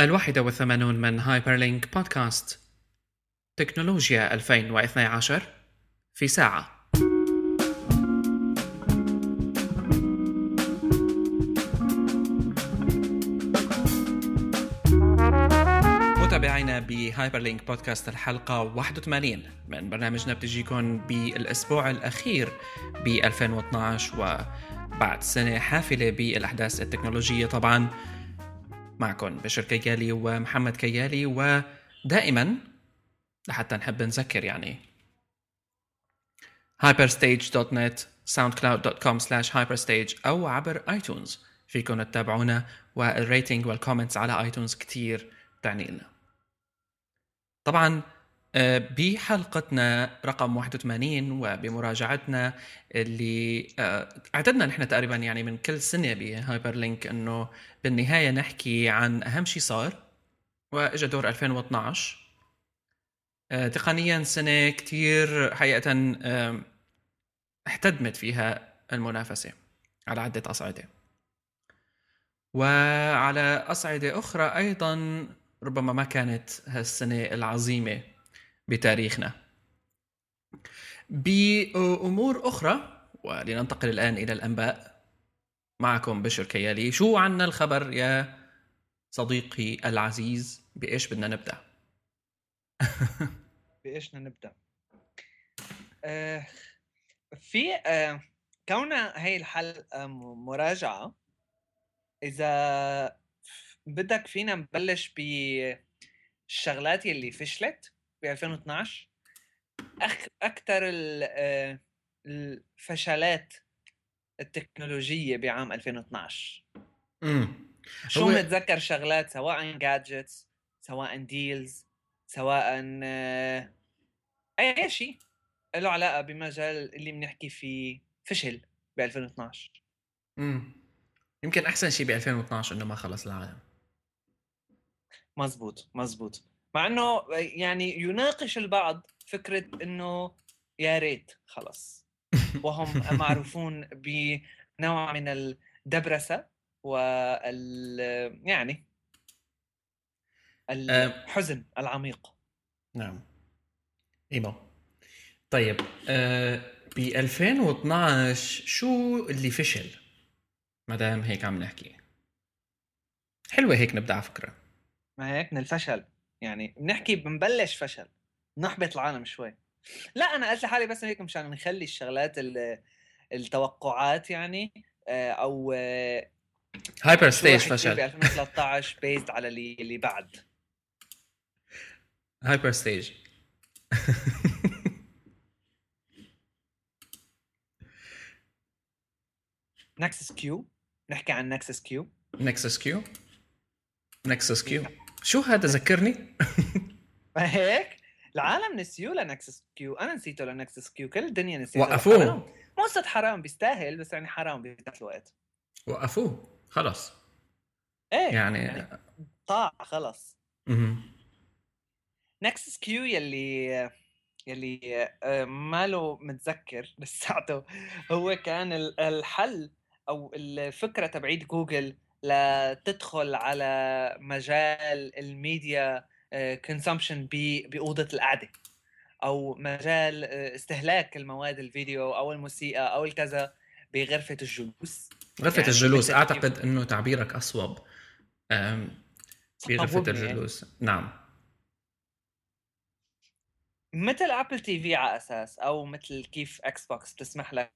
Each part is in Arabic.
الواحدة والثمانون من Hyperlink بودكاست. تكنولوجيا 2012 في ساعة. متابعينا ب Hyperlink بودكاست الحلقة 81 من برنامجنا بتجيكم بالأسبوع الأخير ب 2012 وبعد سنة حافلة بالأحداث التكنولوجية طبعا. معكم. بشر كيالي ومحمد كيالي ودائما لحتى نحب نذكر يعني hyperstage.net soundcloud.com slash hyperstage أو عبر iTunes فيكم تتابعونا وال rating وال comments على iTunes كتير تعني لنا طبعا بحلقتنا رقم 81 وبمراجعتنا اللي آه، اعتدنا نحن تقريبا يعني من كل سنة بهايبر لينك إنه بالنهاية نحكي عن أهم شيء صار وإجا دور 2012 آه، تقنيا سنة كثير حقيقه احتدمت فيها المنافسة على عدة أصعدة. وعلى أصعدة أخرى أيضا ربما ما كانت هالسنة العظيمة. بتاريخنا. بأمور أخرى ولننتقل الآن إلى الأنباء. معكم بشر كيالي. شو عنا الخبر يا صديقي العزيز؟ بإيش بدنا نبدأ؟ بإيش بدنا نبدأ؟ آه في آه كونها هي الحلقة مراجعة إذا بدك فينا نبلش بالشغلات اللي فشلت ب 2012 أخ... أكثر الفشلات التكنولوجية بعام 2012 امم شو. متذكر شغلات؟ سواء gadgets سواء deals سواء آه، أي شيء له علاقة بمجال اللي بنحكي فيه فشل ب 2012 امم يمكن أحسن شيء ب 2012 إنه ما خلص العالم. مزبوط مزبوط. مع إنه يعني يناقش البعض فكرة إنه يا ريت خلص. وهم معروفون بنوع من الدبرسة وال يعني الحزن العميق. نعم. إيمو. طيب أه ب 2012 شو اللي فشل؟ ما دام هيك عم نحكي. حلوة هيك نبدأ على فكرة. ما هيك؟ من الفشل. يعني بنحكي بنبلش فشل نحبط العالم شوي. لا أنا قلت لحالي بس هيك مشان نخلي الشغلات التوقعات يعني آه، أو Hyperstage فشل. ب 2013 بيزد على اللي اللي بعد. Hyperstage Nexus Q نحكي عن Nexus Q Nexus Q Nexus Q شو هذا؟ ذكرني. هيك؟ العالم نسيوه ل Nexus Q أنا نسيته ل Nexus Q كل الدنيا نسيته وقفوه. مو قصة حرام بيستاهل بس يعني حرام بنفس الوقت. وقفوه. خلص. إيه يعني, يعني ضاع خلص. Nexus Q يلي يلي آه، ماله متذكر لساته هو كان الحل أو الفكرة تبعيد جوجل لتدخل على مجال ال media consumption بأوضة القعدة أو مجال آه، استهلاك المواد الفيديو أو الموسيقى أو الكذا بغرفة الجلوس غرفة يعني الجلوس أعتقد إنه تعبيرك أصوب بغرفة. الجلوس يعني. نعم مثل Apple TV على أساس أو مثل كيف Xbox بتسمح لك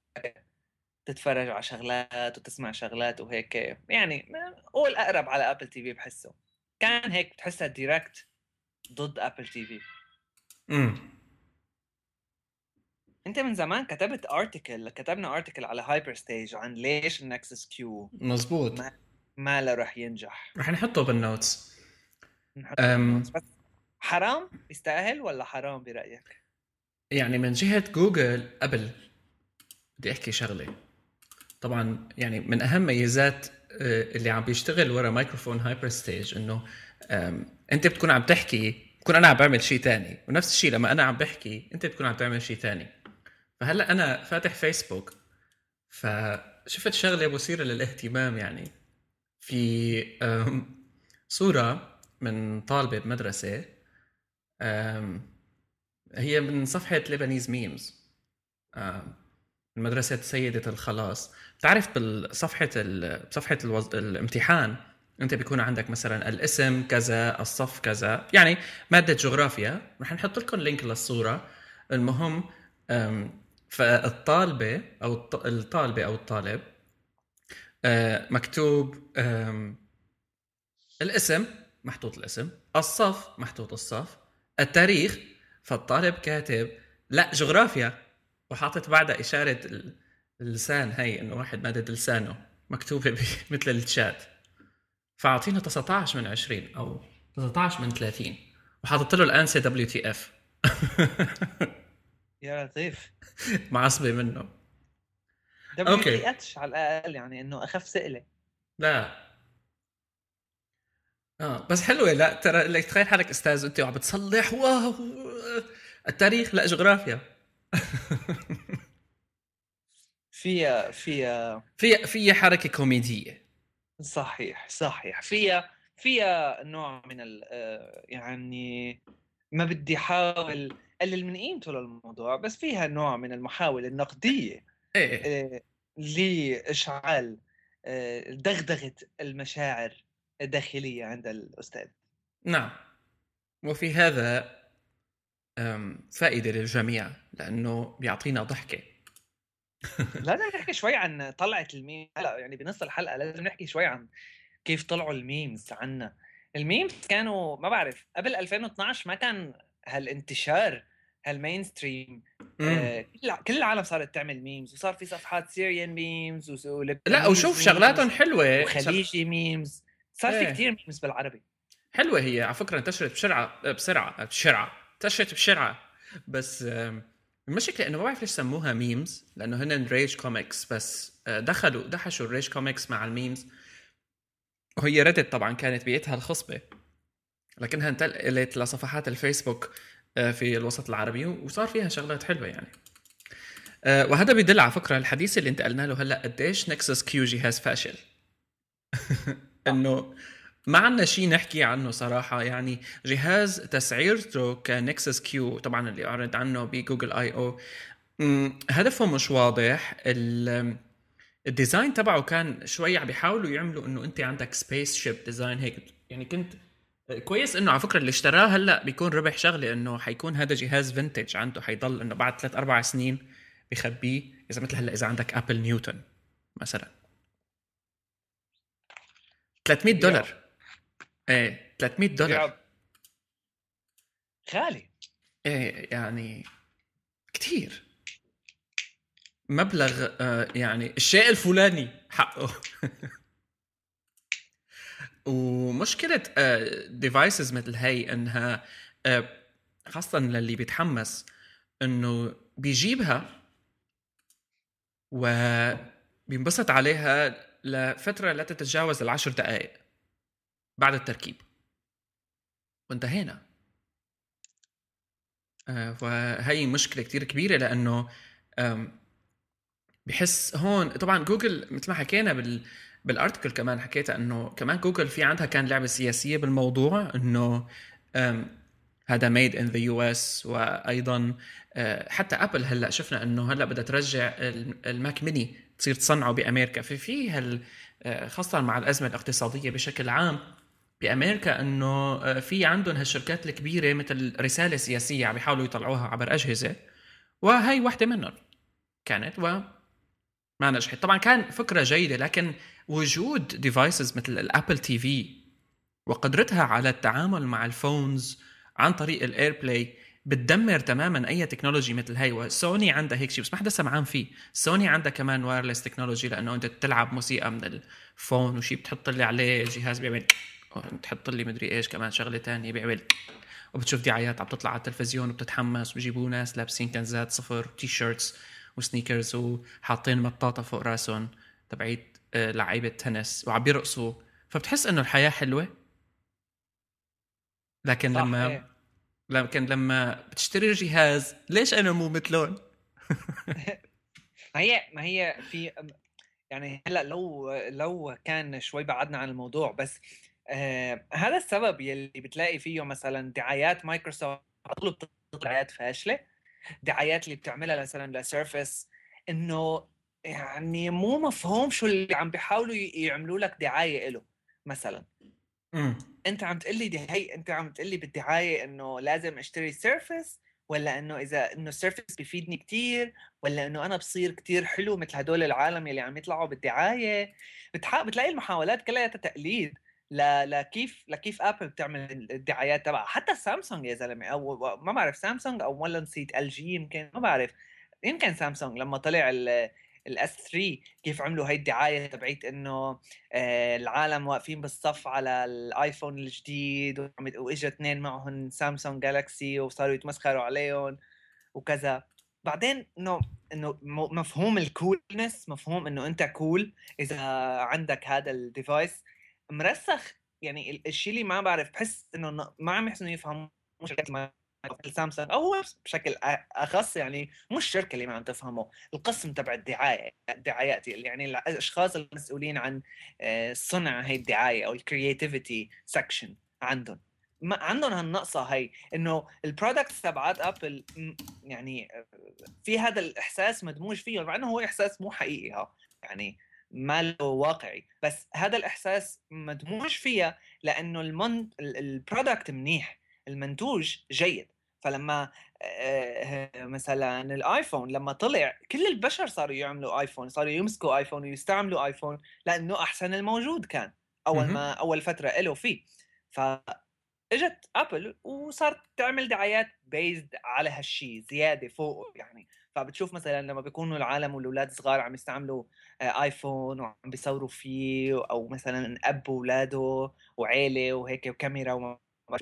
تتفرج على شغلات وتسمع شغلات وهيك يعني قول اقرب على Apple TV بحسه. كان هيك بتحسها direct ضد Apple TV امم انت من زمان كتبت article كتبنا article على Hyperstage عن ليش ال Nexus Q مزبوط. ما, ما له رح ينجح. رح نحطه بال notes نحطه بس حرام؟ يستاهل ولا حرام برأيك؟ يعني من جهة جوجل قبل بدي أحكي شغلة. طبعا يعني من أهم ميزات آه، اللي عم بيشتغل ورا مايكروفون Hyperstage انه أنت بتكون عم تحكي بكون أنا عم بعمل شيء تاني. ونفس الشيء لما أنا عم بحكي أنت بتكون عم تعمل شيء تاني. فهلأ أنا فاتح فيسبوك فشفت شغلة مثيرة للاهتمام يعني. في صورة من طالبة بمدرسة هي من صفحة Lebanese Memes مدرسة سيدة الخلاص. بتعرف بالصفحه بصفحه الوز... الامتحان انت بيكون عندك مثلا الاسم كذا الصف كذا يعني مادة جغرافيا رح نحط لكم link للصورة. المهم فالطالبة أو الطالبة أو الطالب آه، مكتوب الاسم محطوط الاسم الصف محطوط الصف التاريخ فالطالب كاتب لا جغرافيا وحاطط بعدها إشارة اللسان هي إنه واحد مادد لسانه مكتوبة مثل الشات فاعطينا 19 من 20 أو 19 من 30 وحاطط له الآنسة WTF يا لطيف. معصبة منه. WTH على الأقل يعني إنه أخف سئله لا. آه بس حلوة. لا ترى لك تخيل حالك أستاذ أنت وعم بتصلح. واو. التاريخ لا جغرافيا. فيها فيها فيها فيها حركة كوميدية. صحيح صحيح. فيها فيها نوع من ال آه، يعني ما بدي أحاول أقلل من قيمته للموضوع بس فيها نوع من المحاولة النقدية إيه. آه، لإشعال آه، دغدغة المشاعر الداخلية عند الأستاذ. نعم. وفي هذا فائدة للجميع لأنه بيعطينا ضحكة. لازم نحكي شوي عن طلعت الميم هلا يعني بنص الحلقة لازم نحكي شوي عن كيف طلعوا ال memes عنا. ال memes كانوا ما بعرف قبل 2012 ما كان هالانتشار هال mainstream آه كل العالم صارت تعمل memes وصار في صفحات Syrian Memes لا وشوف شغلاتهم حلوة. وخليجي Memes صار إيه. في كثير memes بالعربي. حلوة هي على فكرة انتشرت بسرعة بسرعة بسرعة انتشرت بسرعة. بس المشكلة إنه ما بعرف ليش سموها memes لأنه هن rage comics بس آه، دخلوا دحشوا ال rage comics مع ال memes. وهي Reddit طبعا كانت بيئتها الخصبة. لكنها انتقلت لصفحات الفيسبوك آه، في الوسط العربي وصار فيها شغلات حلوة يعني. آه، وهذا بيدل على فكرة الحديث اللي انتقلنا له هلأ قديش Nexus Q جهاز فاشل إنه ما عندنا شيء نحكي عنه صراحة. يعني جهاز تسعيرته ك Nexus Q طبعا اللي أعرض عنه ب Google I/O. هدفه مش واضح. ال design تبعه كان شوي عم بيحاولوا يعملوا إنه أنت عندك spaceship design هيك. يعني كنت كويس إنه على فكرة اللي اشتراه هلأ بيكون ربح شغلة إنه حيكون هذا جهاز فينتج عنده. حيضل إنه بعد ثلاث أربع سنين بخبيه إذا مثل هلأ إذا عندك Apple Newton مثلا. 300 دولار. إيه 300 دولار. غالي. إيه يعني كثير مبلغ آه يعني الشيء الفلاني حقه. ومشكلة ديفايسز آه مثل هي إنها آه خاصة للي بيتحمس إنه بيجيبها وبينبسط عليها لفترة لا تتجاوز العشر دقائق بعد التركيب. وانتهينا. آه، وهي مشكلة كتير كبيرة لأنه بحس هون طبعا جوجل مثل ما حكينا بال بال article كمان حكيتها إنه كمان جوجل في عندها كان لعبة سياسية بالموضوع إنه هذا made in the US وأيضا آه، حتى ابل هلأ شفنا إنه هلأ بدها ترجع ال Mac Mini تصير تصنعه بأمريكا. في في هال آه، خاصة مع الأزمة الاقتصادية بشكل عام بامريكا إنه آه، في عندهم هالشركات الكبيرة مثل رسالة سياسية عم يحاولوا يطلعوها عبر أجهزة وهي واحدة منهم كانت و ما نجحت. طبعا كان فكرة جيدة لكن وجود devices مثل ال Apple TV وقدرتها على التعامل مع ال phones عن طريق ال AirPlay بتدمر تماما أي technology مثل هي وسوني عندها هيك شيء بس ما حدا سمعان فيه. سوني عندها كمان wireless technology لأنه أنت تلعب موسيقى من ال phone وشي بتحط لي عليه جهاز بيعمل تحط لي مدري إيش كمان شغلة تانية بيعمل وبتشوف دعايات عم تطلع على التلفزيون وبتتحمس وبيجيبوا ناس لابسين كنزات صفر T-shirts و sneakers وحاطين مطاطة فوق راسهم تبعيت آه، لعيبة تنس وعم بيرقصوا فبتحس إنه الحياة حلوة لكن لما إيه. لكن لما بتشتري جهاز ليش أنا مو مثلهم؟ ما هي ما هي في يعني هلأ لو لو كان شوي بعدنا عن الموضوع بس آه هذا السبب يلي بتلاقي فيه مثلا دعايات مايكروسوفت على دعايات فاشلة دعايات اللي بتعملها مثلا ل Surface إنه يعني مو مفهوم شو اللي عم بيحاولوا يعملوا لك دعاية له مثلا. امم أنت عم تقول لي دي هي أنت عم تقول لي بالدعاية إنه لازم أشتري Surface ولا إنه إذا إنه ال Surface بيفيدني كثير ولا إنه أنا بصير كثير حلو مثل هدول العالم اللي عم يطلعوا بالدعاية؟ بتح... بتلاقي المحاولات كلها تقليد. لكيف لكيف ابل بتعمل الدعايات تبعها؟ حتى سامسونج يا زلمة أو ما بعرف سامسونج أو ولا نسيت LG يمكن ما بعرف. يمكن سامسونج لما طلع ال S3 كيف عملوا هاي الدعاية تبعيت إنه آه، العالم واقفين بالصف على الآيفون الجديد وإجا اثنين معهم سامسونج جالكسي وصاروا يتمسخروا عليهم وكذا. بعدين إنه إنه مفهوم ال coolness مفهوم إنه أنت cool إذا عندك هذا ال device مرسخ يعني الشيء اللي ما بعرف بحس إنه ما عم يحسنوا يفهموا شركات سامسونج أو هو بشكل أخص يعني مش الشركة اللي ما عم تفهمه القسم تبع الدعاية الدعايات يعني الأشخاص المسؤولين عن آه، صنع هي الدعاية أو ال creativity section عندهم. ما عندهم هالنقصة هي إنه ال products تبعات ابل يعني في هذا الإحساس مدموج فيهم مع إنه هو إحساس مو حقيقي ها يعني ما له واقعي. بس هذا الإحساس مدموج فيها لأنه المن ال product منيح المنتوج جيد. فلما مثلا الآيفون لما طلع كل البشر صاروا يعملوا آيفون صاروا يمسكوا آيفون ويستعملوا آيفون لأنه أحسن الموجود كان أول ما أول فترة له فيه. ف إجت ابل وصارت تعمل دعايات بيزد على هالشيء زيادة فوق يعني. فبتشوف مثلا لما بيكونوا العالم والأولاد صغار عم يستعملوا آيفون وعم بيصوروا فيه أو مثلا أب واولاده وعيلة وهيك وكاميرا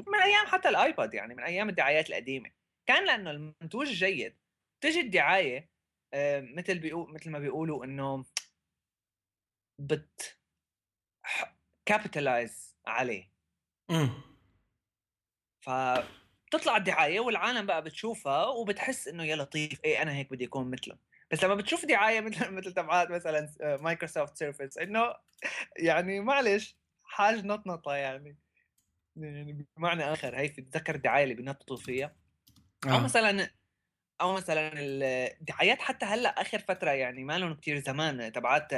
من أيام حتى الآيباد يعني من أيام الدعايات القديمة. كان لأنه المنتوج جيد. تجي الدعاية آه، مثل بيقول مثل ما بيقولوا إنه بت capitalize عليه. امم فتطلع الدعاية والعالم بقى بتشوفها وبتحس إنه يا لطيف إيه أنا هيك بدي أكون مثله بس لما بتشوف دعاية مثل مثل تبعات مثلا مايكروسوفت Surface إنه يعني معلش حاج نطنطة يعني. يعني بمعنى آخر هي تتذكر الدعاية اللي بينططوا فيها؟ أو آه. مثلا أو مثلا الدعايات حتى هلأ آخر فترة يعني ما لهم كثير زمان تبعات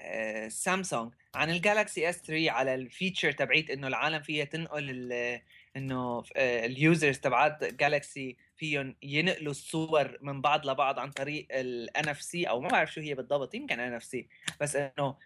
آه، سامسونج عن الجالكسي S3 على ال feature تبعيت إنه العالم فيها تنقل إنه آه، ال users تبعات جالكسي فيهم ينقلوا الصور من بعض لبعض عن طريق ال NFC أو ما بعرف شو هي بالضبط يمكن NFC بس إنه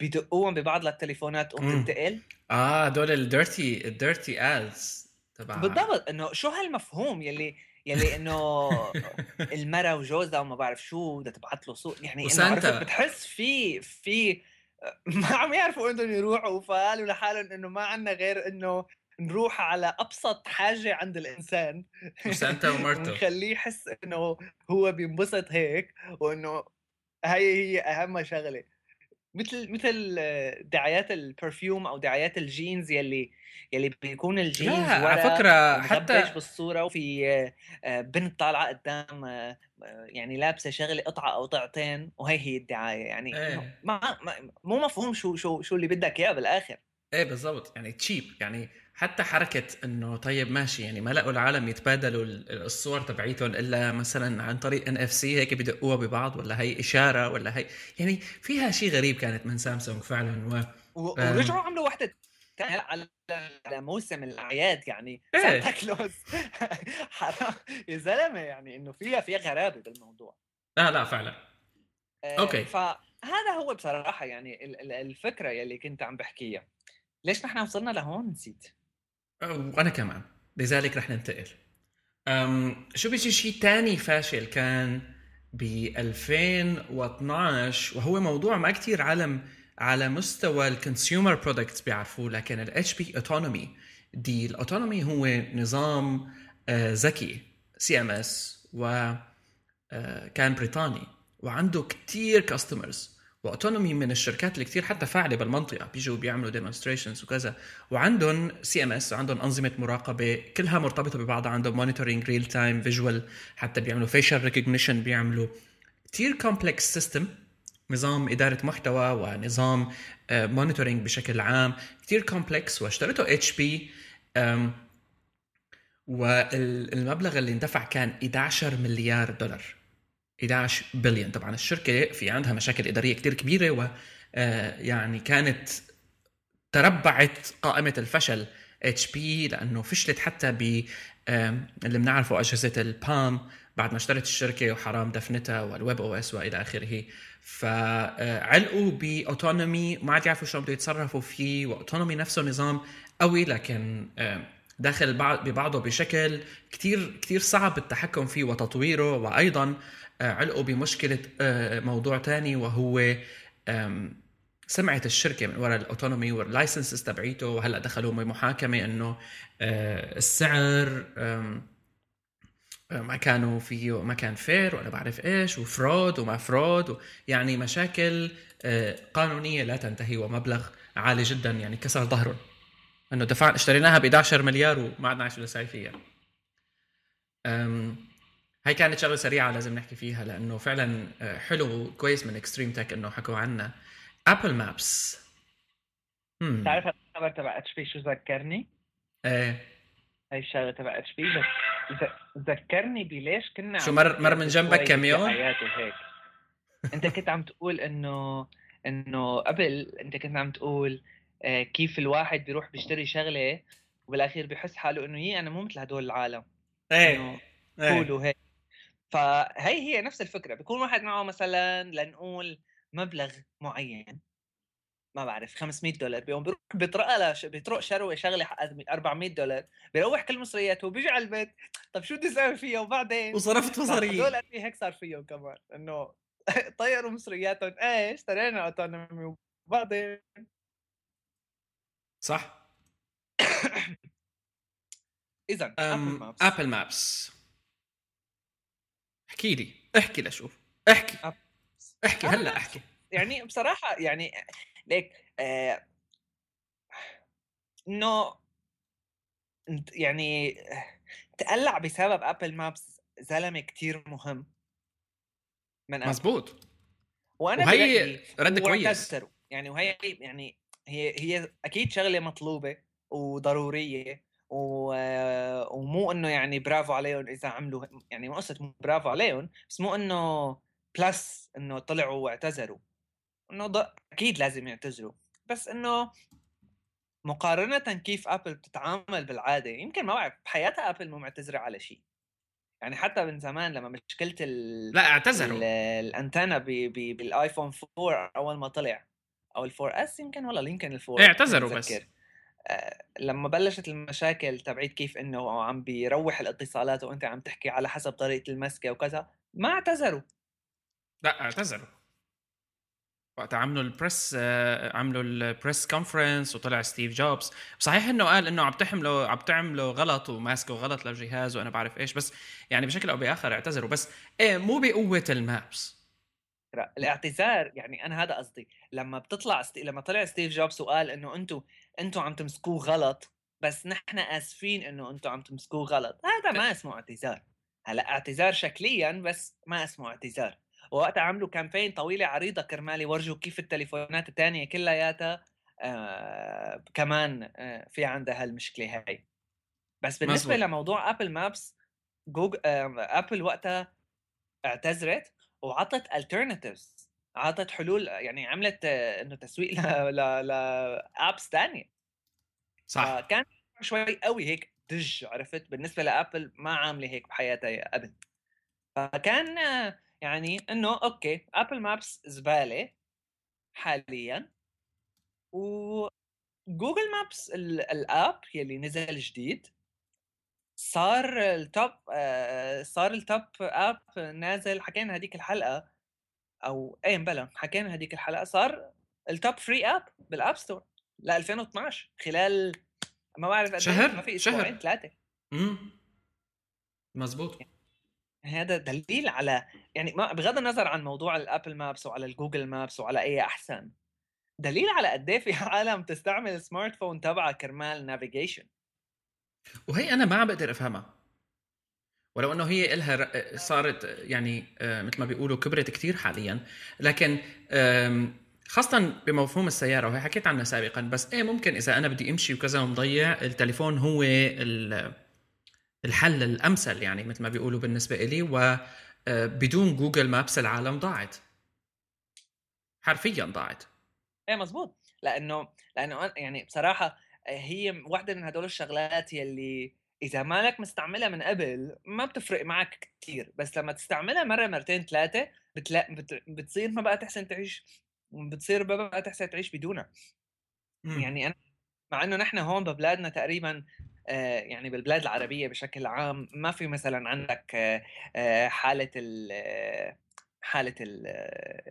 بيدقوهم ببعض للتليفونات وبتنتقل. آه دول ال dirty ال dirty ads تبع. بالضبط إنه شو هالمفهوم يلي يلي إنه المرة وجوزها وما بعرف شو بدها تبعث له صور يعني إنه بتحس في في ما عم يعرفوا انهم يروحوا فقالوا لحالهم إنه ما عندنا غير إنه نروح على أبسط حاجة عند الإنسان. وسانتا ومرته ونخليه يحس إنه هو بينبسط هيك وإنه هي هي أهم شغلة. مثل مثل دعايات ال perfume أو دعايات الجينز يلي يلي بيكون الجينز لا على فكرة حتى بالصورة وفي آه، بنت طالعة قدام آه، يعني لابسة شغلة قطعة أو قطعتين وهي هي الدعاية. يعني إيه. ما مو مفهوم شو شو شو اللي بدك إياه بالآخر. إيه بالضبط. يعني cheap يعني حتى حركة إنه طيب ماشي يعني ما لقوا العالم يتبادلوا الصور تبعيتهم إلا مثلا عن طريق NFC هيك بدقوها ببعض ولا هي إشارة ولا هي يعني فيها شيء غريب كانت من سامسونج فعلا و... ورجعوا عملوا وحدة على على موسم الأعياد يعني إيه. سانتا كلوز. حرام. يا زلمة يعني إنه فيها فيها غرابة بالموضوع. لا لا فعلا. آه، okay. فهذا هو بصراحة يعني الفكرة يلي كنت عم بحكيها. ليش نحن وصلنا لهون؟ نسيت. وأنا كمان. لذلك رح ننتقل. أم شو بيجي شيء ثاني فاشل كان ب 2012 وهو موضوع ما كثير عالم على مستوى ال consumer products بيعرفوه لكن ال HP Autonomy دي ال Autonomy هو نظام آه، ذكي CMS آه، كان بريطاني وعنده كثير customers و Autonomy من الشركات اللي كثير حتى فاعلة بالمنطقة. بيجوا بيعملوا demonstrations وكذا. وعندهم CMS عندهم أنظمة مراقبة كلها مرتبطة ببعضها. عندهم monitoring real time visual حتى بيعملوا facial recognition بيعملوا. كثير complex system نظام إدارة محتوى ونظام monitoring بشكل عام. كثير complex واشترته HP والمبلغ اللي اندفع كان 11 مليار دولار. 11 بليون. طبعا الشركة في عندها مشاكل إدارية كثير كبيرة و يعني كانت تربعت قائمة الفشل HP لأنه فشلت حتى ب اللي بنعرفه أجهزة ال Palm بعد ما اشترت الشركة وحرام دفنتها وال webOS وإلى آخره. فعلقوا بأوتونومي ما عاد يعرفوا شلون بده يتصرفوا فيه وأوتونومي نفسه نظام قوي لكن داخل ببعضه بشكل كتير كتير صعب التحكم فيه وتطويره. وأيضا علقوا بمشكلة موضوع تاني وهو سمعت الشركة من وراء الأوتونومي واللايسنسز تبعيته. وهلأ دخلوا بمحاكمة إنه السعر ما كانوا فيه ما كان fair ولا بعرف إيش و fraud وما fraud يعني مشاكل قانونية لا تنتهي ومبلغ عالي جدا يعني كسر ظهرهم إنه دفع اشتريناها ب 11 مليار وما عدنا عارفين إيش نسوي فيها هاي كانت شغلة سريعة لازم نحكي فيها لأنه فعلا حلو كويس من ExtremeTech إنه حكوا عنا Apple Maps تعرف الخبر تبع HP شو ذكرني؟ إيه. هاي الشغلة تبع HP بس ذكرني بليش كنا شو مر مر من جنبك كاميون؟ وهيك. أنت كنت عم تقول إنه إنه قبل أنت كنت عم تقول آه، كيف الواحد بيروح بيشتري شغلة وبالأخير بحس حاله إنه يي أنا مو مثل هدول العالم. إيه. إيه. وهيك. فهي هي نفس الفكرة بيكون واحد معه مثلا لنقول مبلغ معين. ما بعرف 500 دولار بيقوم بيروح بيطرق بيطرق شروة شغلة 400 دولار بيروح كل مصرياته وبيجي على البيت. طب شو بدي أسوي فيها وبعدين وصرفت مصاري هدول هيك صار فيهم كمان إنه طيروا مصرياتهم. إيه اشترينا Autonomy وبعدين؟ صح. اذا Apple Maps احكي لي احكي لشوف احكي احكي هلأ احكي. يعني بصراحة يعني ليك آه إنه يعني تقلع بسبب ابل مابس زلمة كتير مهم. من مزبوط وأنا وهي رد كويس. يعني وهي يعني هي هي أكيد شغلة مطلوبة وضرورية و... ومو إنه يعني برافو عليهم إذا عملوا يعني مو قصه برافو عليهم بس مو إنه plus إنه طلعوا واعتذروا. إنه ض... أكيد لازم يعتذروا. بس إنه مقارنة كيف Apple بتتعامل بالعادة يمكن ما بعرف بحياتها Apple مو معتذرة على شيء. يعني حتى من زمان لما مشكلة ال لا اعتذروا. ب... ب... بال iPhone 4 أول ما طلع أو ال four S يمكن ولا يمكن ال four اعتذروا بس. لما بلشت المشاكل تبعيت كيف إنه عم بيروح الاتصالات وأنت عم تحكي على حسب طريقة المسكة وكذا ما اعتذروا. لا اعتذروا. وقت عملوا ال press آه، عملوا ال press conference وطلع ستيف جوبز. صحيح إنه قال إنه عم تحملوا عم تعملوا غلط وماسكوا غلط للجهاز وأنا بعرف إيش بس يعني بشكل أو بآخر اعتذروا. بس إيه مو بقوة ال Maps. الاعتذار يعني أنا هذا قصدي لما بتطلع ست... لما طلع ستيف جوبز وقال إنه أنتم أنتم عم تمسكوه غلط بس نحن آسفين إنه أنتم عم تمسكوه غلط. هذا ما اسمه اعتذار. هلا اعتذار شكليا بس ما اسمه اعتذار. ووقتها عملوا campaign طويلة عريضة كرمال يورجوا كيف التليفونات الثانية كلياتها آه كمان آه في عندها هالمشكلة هاي. بس بالنسبة مزبوط. لموضوع Apple Maps Google آه Apple وقتها اعتذرت. وعطت alternatives عطت حلول يعني عملت إنه تسويق ل ل apps ثانية صح. كان شوي قوي هيك دج عرفت؟ بالنسبة ل Apple ما عاملة هيك بحياتها ابد فكان يعني إنه okay Apple Maps زبالة حاليا. و Google Maps ال app يلي نزل جديد صار ال top آه، صار ال top app نازل حكينا هذيك الحلقة أو إيه بلا حكينا هذيك الحلقة صار ال top free app بال App Store ل 2012 خلال ما بعرف قد شهر؟ ما في أسبوعين ثلاثة امم مزبوط هذا دليل على يعني ما بغض النظر عن موضوع ال Apple Maps وعلى ال Google Maps وعلى أي أحسن دليل على قد إيه في عالم تستعمل ال smartphone تبعها كرمال navigation وهي أنا ما عم بقدر أفهمها. ولو إنه هي إلها صارت يعني آه، مثل ما بيقولوا كبرت كثير حاليا. لكن خاصة بمفهوم السيارة وهي حكيت عنها سابقا بس إيه ممكن إذا أنا بدي أمشي وكذا ومضيع التليفون هو الحل الأمثل يعني مثل ما بيقولوا بالنسبة لي وبدون آه، جوجل مابس العالم ضاعت. حرفيا ضاعت. إيه مزبوط. لأنه لأنه يعني بصراحة هي واحدة من هدول الشغلات يلي إذا مالك مستعملها من قبل ما بتفرق معك كثير بس لما تستعملها مرة مرتين ثلاثة بتلا... بت... بتصير ما بقى تحسن تعيش بتصير ما بقى تحسن تعيش بدونها م. يعني أنا مع إنه نحن هون ببلادنا تقريبا آه يعني بالبلاد العربية بشكل عام ما في مثلا عندك آه, آه، حالة ال حالة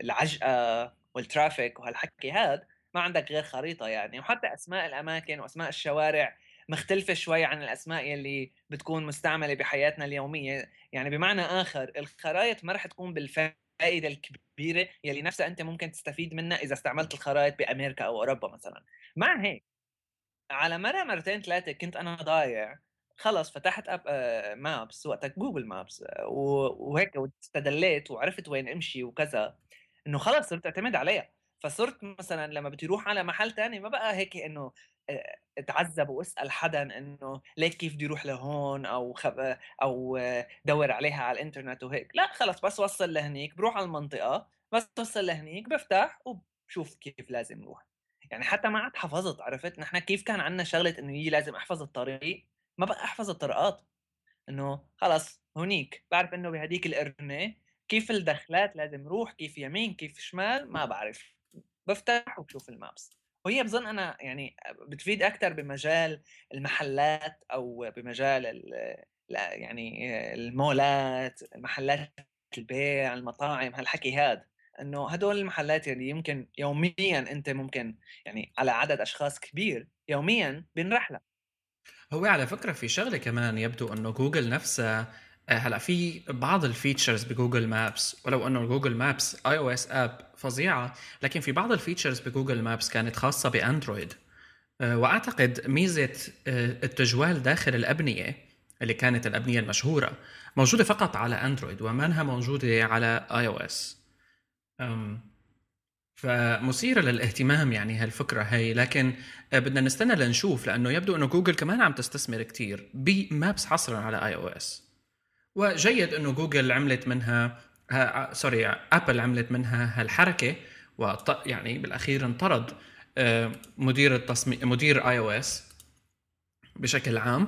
العجقة والترافيك وهالحكي هذا ما عندك غير خريطة يعني. وحتى أسماء الأماكن وأسماء الشوارع مختلفة شوي عن الأسماء يلي بتكون مستعملة بحياتنا اليومية. يعني بمعنى آخر الخرائط ما رح تكون بالفائدة الكبيرة يلي نفسها أنت ممكن تستفيد منها إذا استعملت الخرائط بأمريكا أو أوروبا مثلا. مع هيك على مرة مرتين ثلاثة كنت أنا ضايع. خلص فتحت Apple Maps آه، وقتك Google Maps وهيك واستدليت وعرفت وين امشي وكذا. إنه خلص صرت أعتمد عليها. فصرت مثلا لما بدي أروح على محل تاني ما بقى هيك إنه اتعذب واسأل حدا إنه ليك كيف بدي أروح لهون أو خب... أو دور عليها على الإنترنت وهيك. لا خلص بس وصل لهنيك بروح على المنطقة بس توصل لهنيك بفتح وبشوف كيف لازم أروح يعني حتى ما عاد حفظت عرفت؟ نحن كيف كان عندنا شغلة إنه يجي لازم أحفظ الطريق؟ ما بقى أحفظ الطرقات. إنه خلص هونيك بعرف إنه بهديك القرنة كيف الدخلات لازم روح كيف يمين كيف شمال؟ ما بعرف. بفتح وبشوف المابس. وهي بظن أنا يعني بتفيد أكثر بمجال المحلات أو بمجال يعني المولات محلات البيع المطاعم هالحكي هذا إنه هدول المحلات اللي يمكن يوميا أنت ممكن يعني على عدد أشخاص كبير يوميا بنرح لها. هو على فكرة في شغلة كمان يبدو إنه جوجل نفسها هلا في بعض ال features ب Google Maps ولو إنه Google Maps iOS app فظيعة لكن في بعض ال features ب Google Maps كانت خاصة بأندرويد. آه، وأعتقد ميزة آه، التجوال داخل الأبنية اللي كانت الأبنية المشهورة موجودة فقط على أندرويد ومنها موجودة على iOS فمثيرة للاهتمام يعني هالفكرة هي لكن بدنا نستنى لنشوف لأنه يبدو أنه جوجل كمان عم تستثمر كتير ب Maps حصرا على iOS وجيد أنه جوجل عملت منها ها sorry آبل عملت منها هالحركة و يعني بالأخير انطرد آه، مدير التصميم مدير iOS بشكل عام.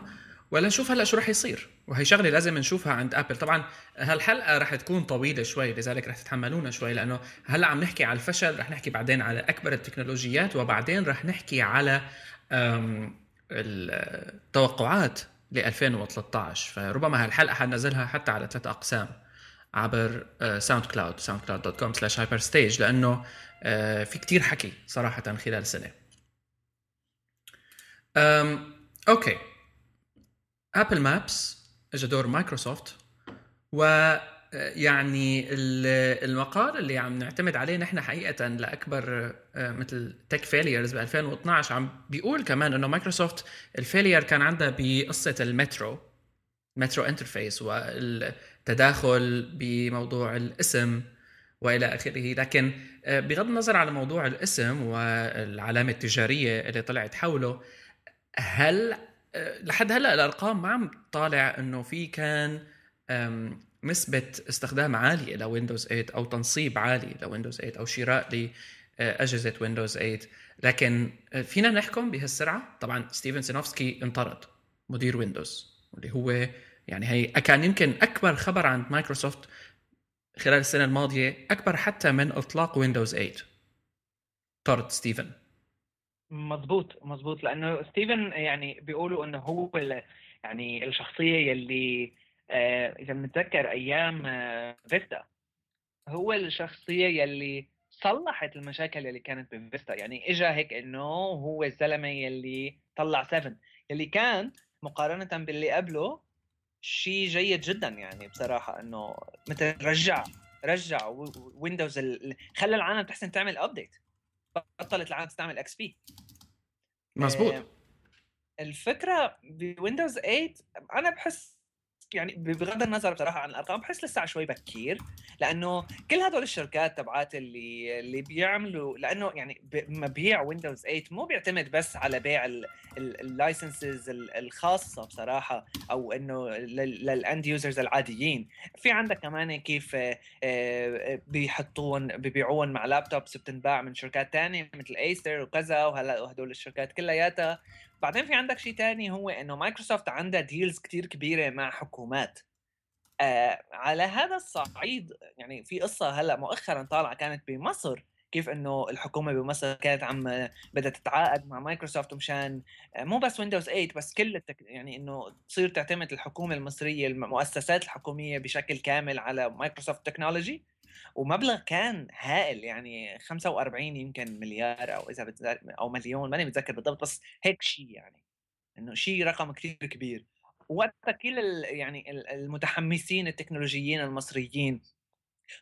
ولا نشوف هلأ شو رح يصير. وهي شغلة لازم نشوفها عند آبل. طبعا هالحلقة رح تكون طويلة شوي لذلك رح تتحملونا شوي لأنه هلأ عم نحكي على الفشل رح نحكي بعدين على أكبر التكنولوجيات وبعدين رح نحكي على التوقعات. ل 2013 فربما هالحلقة حنزلها حتى على ثلاث أقسام عبر SoundCloud soundcloud dot com slash hyperstage لأنه آه، في كتير حكي صراحة خلال سنة. Okay. Apple Maps اجى دور مايكروسوفت و يعني المقال اللي عم نعتمد عليه نحن حقيقة لأكبر آه، مثل tech failures ب 2012 عم بيقول كمان إنه مايكروسوفت ال failure كان عندها بقصة ال Metro Metro interface والتداخل بموضوع الاسم وإلى آخره. لكن آه، بغض النظر على موضوع الاسم والعلامة التجارية اللي طلعت حوله هل آه، لحد هلأ الأرقام ما عم طالع إنه في كان نسبة استخدام عالية لويندوز 8 أو تنصيب عالي لويندوز 8 أو شراء لأجهزة ويندوز 8 لكن فينا نحكم بهالسرعة؟ طبعا ستيفن سينوفسكي انطرد مدير ويندوز واللي هو يعني هي كان يمكن أكبر خبر عند مايكروسوفت خلال السنة الماضية أكبر حتى من إطلاق ويندوز 8 طرد ستيفن. مضبوط مضبوط لأنه ستيفن يعني بيقولوا إنه هو يعني الشخصية يلي آه، إذا بنتذكر أيام آه، فيستا هو الشخصية يلي صلحت المشاكل اللي كانت بفيستا يعني اجى هيك إنه هو الزلمة يلي طلع 7 يلي كان مقارنة باللي قبله شيء جيد جدا يعني بصراحة إنه مثل رجع رجع ويندوز ال... خلى العالم تحسن تعمل update بطلت العالم تستعمل XP مزبوط. الفكرة بويندوز 8 أنا بحس يعني بغض النظر بصراحة عن الأرقام بحس لسه شوي بكير لأنه كل هدول الشركات تبعات اللي اللي بيعملوا لأنه يعني مبيع ويندوز 8 مو بيعتمد بس على بيع ال licenses الخاصة بصراحة أو إنه لل end users العاديين. في عندك كمان كيف آه، آه، بيحطون ببيعون مع laptops بتنباع من شركات ثانية مثل Acer وكذا وهلا وهدول الشركات كلياتها. بعدين في عندك شيء ثاني هو إنه مايكروسوفت عندها deals كتير كبيرة مع حكومات. آه على هذا الصعيد يعني في قصة هلأ مؤخرا طالعة كانت بمصر كيف إنه الحكومة بمصر كانت عم بدها تتعاقد مع مايكروسوفت مشان آه، مو بس ويندوز 8 بس كل التك... يعني إنه تصير تعتمد الحكومة المصرية المؤسسات الحكومية بشكل كامل على مايكروسوفت technology ومبلغ كان هائل يعني 45 يمكن مليار أو إذا أو مليون ماني متذكر بالضبط بس هيك شيء يعني إنه شيء رقم كثير كبير. وقتها كل يعني المتحمسين التكنولوجيين المصريين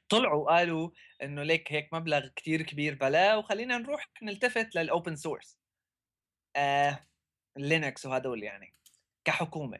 طلعوا قالوا إنه ليك هيك مبلغ كثير كبير بلا وخلينا نروح نلتفت لل open source آه لينكس وهدول يعني كحكومة.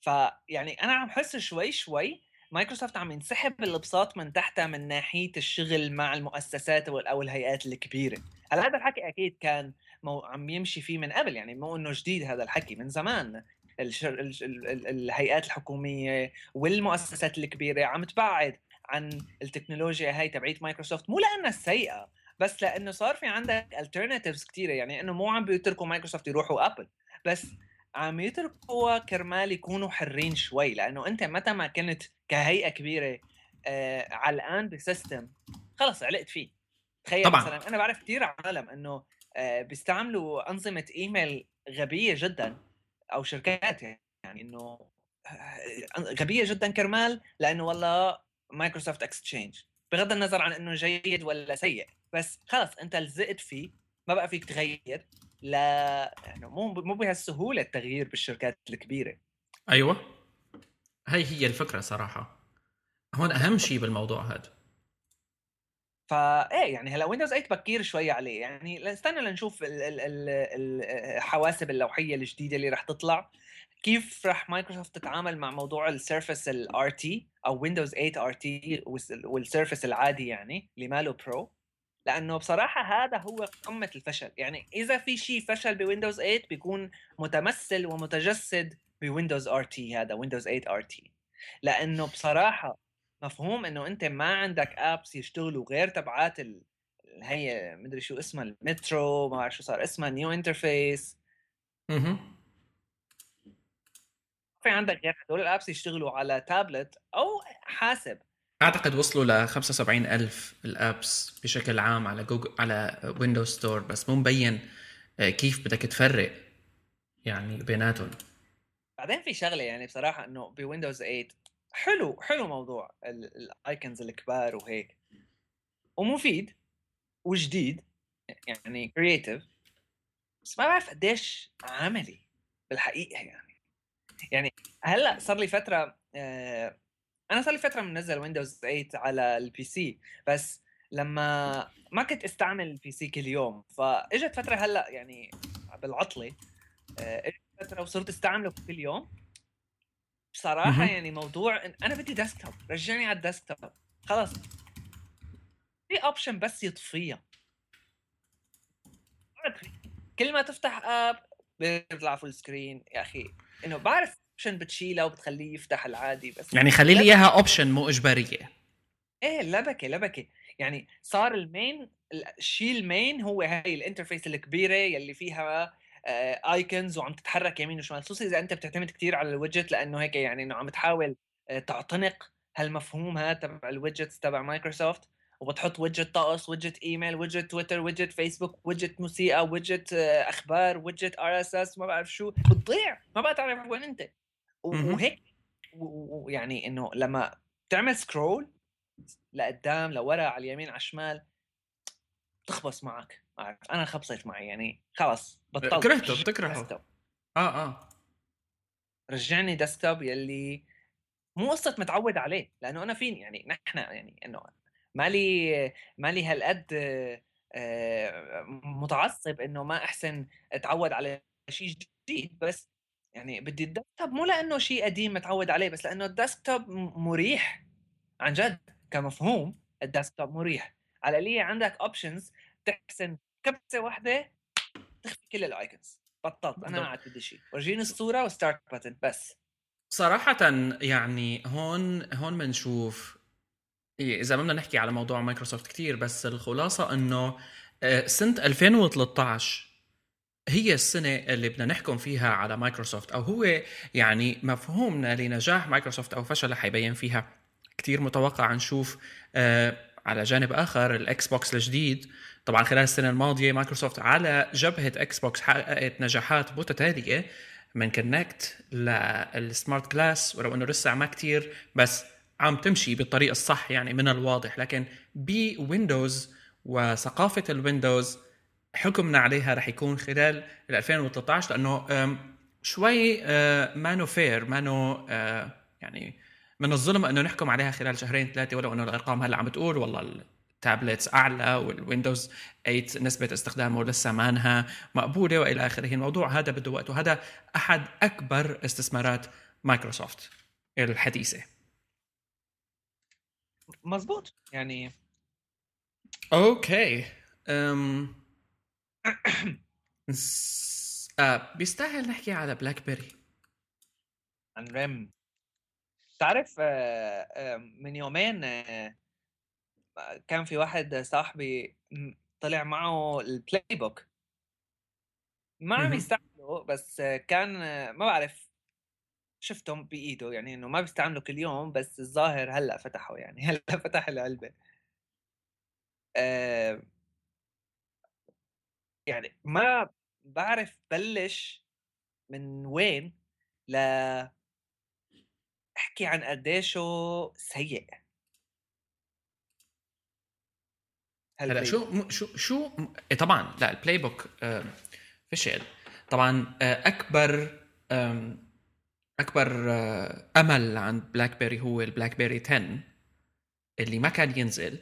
فيعني أنا عم حس شوي شوي مايكروسوفت عم ينسحب البساط من تحتها من ناحية الشغل مع المؤسسات أو الهيئات الكبيرة. هلا هذا الحكي أكيد كان مو عم يمشي فيه من قبل يعني مو إنه جديد هذا الحكي من زمان. الشر... ال... ال... الهيئات الحكومية والمؤسسات الكبيرة عم تبعد عن التكنولوجيا هاي تبعيت مايكروسوفت مو لأنها سيئة بس لأنه صار في عندك alternatives كثيره يعني إنه مو عم بيتركوا مايكروسوفت يروحوا أبل. بس عم يتركوا كرمال يكونوا حرين شوي لأنه أنت متى ما كنت كهيئة كبيرة آه علقان ب system خلص علقت فيه. تخيل طبعا. مثلا أنا بعرف كثير عالم إنه آه بيستعملوا أنظمة إيميل غبية جدا أو شركات يعني إنه آه، غبية جدا كرمال لأنه والله مايكروسوفت اكستشينج بغض النظر عن إنه جيد ولا سيء بس خلص أنت لزقت فيه ما بقى فيك تغير. لا يعني مو مو بهالسهولة التغيير بالشركات الكبيرة. أيوه. هي هي الفكرة صراحة. هون أهم شيء بالموضوع هذا فا إيه يعني هلأ ويندوز 8 بكير شوي عليه. يعني استنى لنشوف الحواسب اللوحية الجديدة اللي رح تطلع. كيف رح مايكروسوفت تتعامل مع موضوع ال Surface ال RT أو ويندوز 8 RT وال Surface العادي يعني اللي ماله Pro لأنه بصراحة هذا هو قمة الفشل. يعني إذا في شيء فشل بويندوز 8 بيكون متمثل ومتجسد بويندوز RT هذا ويندوز 8 RT. لأنه بصراحة مفهوم إنه أنت ما عندك apps يشتغلوا غير تبعات ال... هي مدري شو اسمها المترو ما بعرف شو صار اسمها new interface. أها. في عندك غير هدول ال apps يشتغلوا على تابلت أو حاسب. أعتقد وصلوا ل 75 ألف ال apps بشكل عام على جوجل على Windows Store بس مو مبين آه، كيف بدك تفرق يعني بيناتهم. بعدين في شغلة يعني بصراحة إنه بويندوز 8 حلو حلو موضوع ال icons الكبار وهيك. ومفيد وجديد يعني creative بس ما بعرف قديش عملي بالحقيقة يعني. يعني هلأ صار لي فترة آه أنا صار لي فترة منزل ويندوز 8 على ال PC بس لما ما كنت أستعمل ال PC كل يوم فإجت فترة هلأ يعني بالعطلة آه، إجت فترة وصرت أستعمله كل يوم. بصراحه يعني موضوع أنا بدي desktop رجعني على ال desktop خلص. في option بس يطفيها. كل ما تفتح app بيطلع full screen يا أخي. إنه بعرف option بتشيلها وبتخليه يفتح العادي بس يعني خلي لي إياها option مو إجبارية. إيه لبكة لبكة. يعني صار ال main الشيء ال main هو هاي ال interface الكبيرة يلي فيها icons آه، وعم تتحرك يمين وشمال. خصوصا إذا أنت بتعتمد كثير على ال widget لأنه هيك يعني إنه عم تحاول آه، تعتنق هالمفهوم هذا تبع ال widgets تبع مايكروسوفت. وبتحط widget طقس widget email widget تويتر widget فيسبوك widget موسيقى widget آه، أخبار widget RSS ما بعرف شو. بتضيع ما بقى تعرف وين أنت. وهيك ويعني إنه لما تعمل scroll لقدام لورا على اليمين على الشمال تخبص معك عارف؟ أنا خبصت معي يعني خلص بطلت. كرهته بتكرهه. آه آه. رجعني desktop يلي مو قصة متعود عليه لأنه أنا فين يعني نحن يعني إنه مالي مالي هالقد آه، متعصب إنه ما أحسن أتعود على شيء جديد بس يعني بدي ال desktop مو لأنه شيء قديم متعود عليه بس لأنه ال desktop مريح. عن جد كمفهوم ال desktop مريح. على الآلية عندك options تحسن كبسة واحدة تخفي كل ال icons بطلت أنا ما عاد بدي شيء. ورجيني الصورة و start button بس. صراحة يعني هون هون بنشوف إيه، إذا بدنا نحكي على موضوع مايكروسوفت كتير بس الخلاصة إنه آه، سنة 2013 هي السنة اللي بدنا نحكم فيها على مايكروسوفت أو هو يعني مفهومنا لنجاح مايكروسوفت أو فشله حيبين فيها. كتير متوقع نشوف آه على جانب آخر ال Xbox الجديد. طبعا خلال السنة الماضية مايكروسوفت على جبهة Xbox حققت نجاحات متتالية من Kinect لل SmartGlass ولو إنه لسه ما كتير بس عم تمشي بالطريق الصح يعني من الواضح. لكن بويندوز وثقافة الويندوز حكمنا عليها رح يكون خلال 2013 لأنه شوي مانو fair مانو يعني من الظلم إنه نحكم عليها خلال شهرين ثلاثة ولو إنه الأرقام هلأ عم تقول والله ال tablets أعلى والويندوز 8 نسبة استخدامه لسه مانها مقبولة وإلى آخره. الموضوع هذا بده وقت وهذا أحد أكبر استثمارات مايكروسوفت الحديثة. مزبوط يعني. okay أم... آه بيستاهل نحكي على BlackBerry عن RIM. تعرف آه، من يومين آه، كان في واحد صاحبي طلع معه ال PlayBook ما عم يستعمله بس كان ما بعرف شفتهم بإيده يعني إنه ما بيستعمله كل يوم بس الظاهر هلأ فتحه يعني هلأ فتح العلبة. آه يعني ما بعرف بلش من وين ل أحكي عن قديشه سيء. هلأ شو شو شو إيه طبعا لأ ال PlayBook فشل. طبعا آه، أكبر أكبر آه، أمل عند بلاك بيري هو البلاك بيري 10 اللي ما كان ينزل.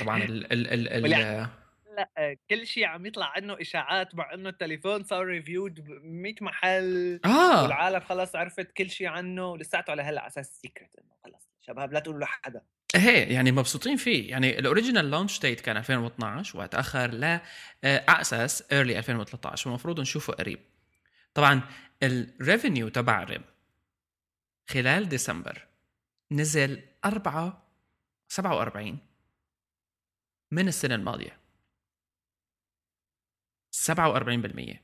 طبعا ال ال ال, ال لا كل شيء عم يطلع عنه إشاعات مع إنه التليفون صار reviewed ب 100 محل آه. والعالم خلص عرفت كل شيء عنه ولساته على هلأ على أساس secret إنه خلص شباب لا تقولوا لحدا. إيه يعني مبسوطين فيه. يعني ال original launch date كان 2012 وتاخر ل آه، أساس early 2013 والمفروض نشوفه قريب. طبعا ال revenue تبع ريم خلال ديسمبر نزل 4 47 من السنة الماضية. 47%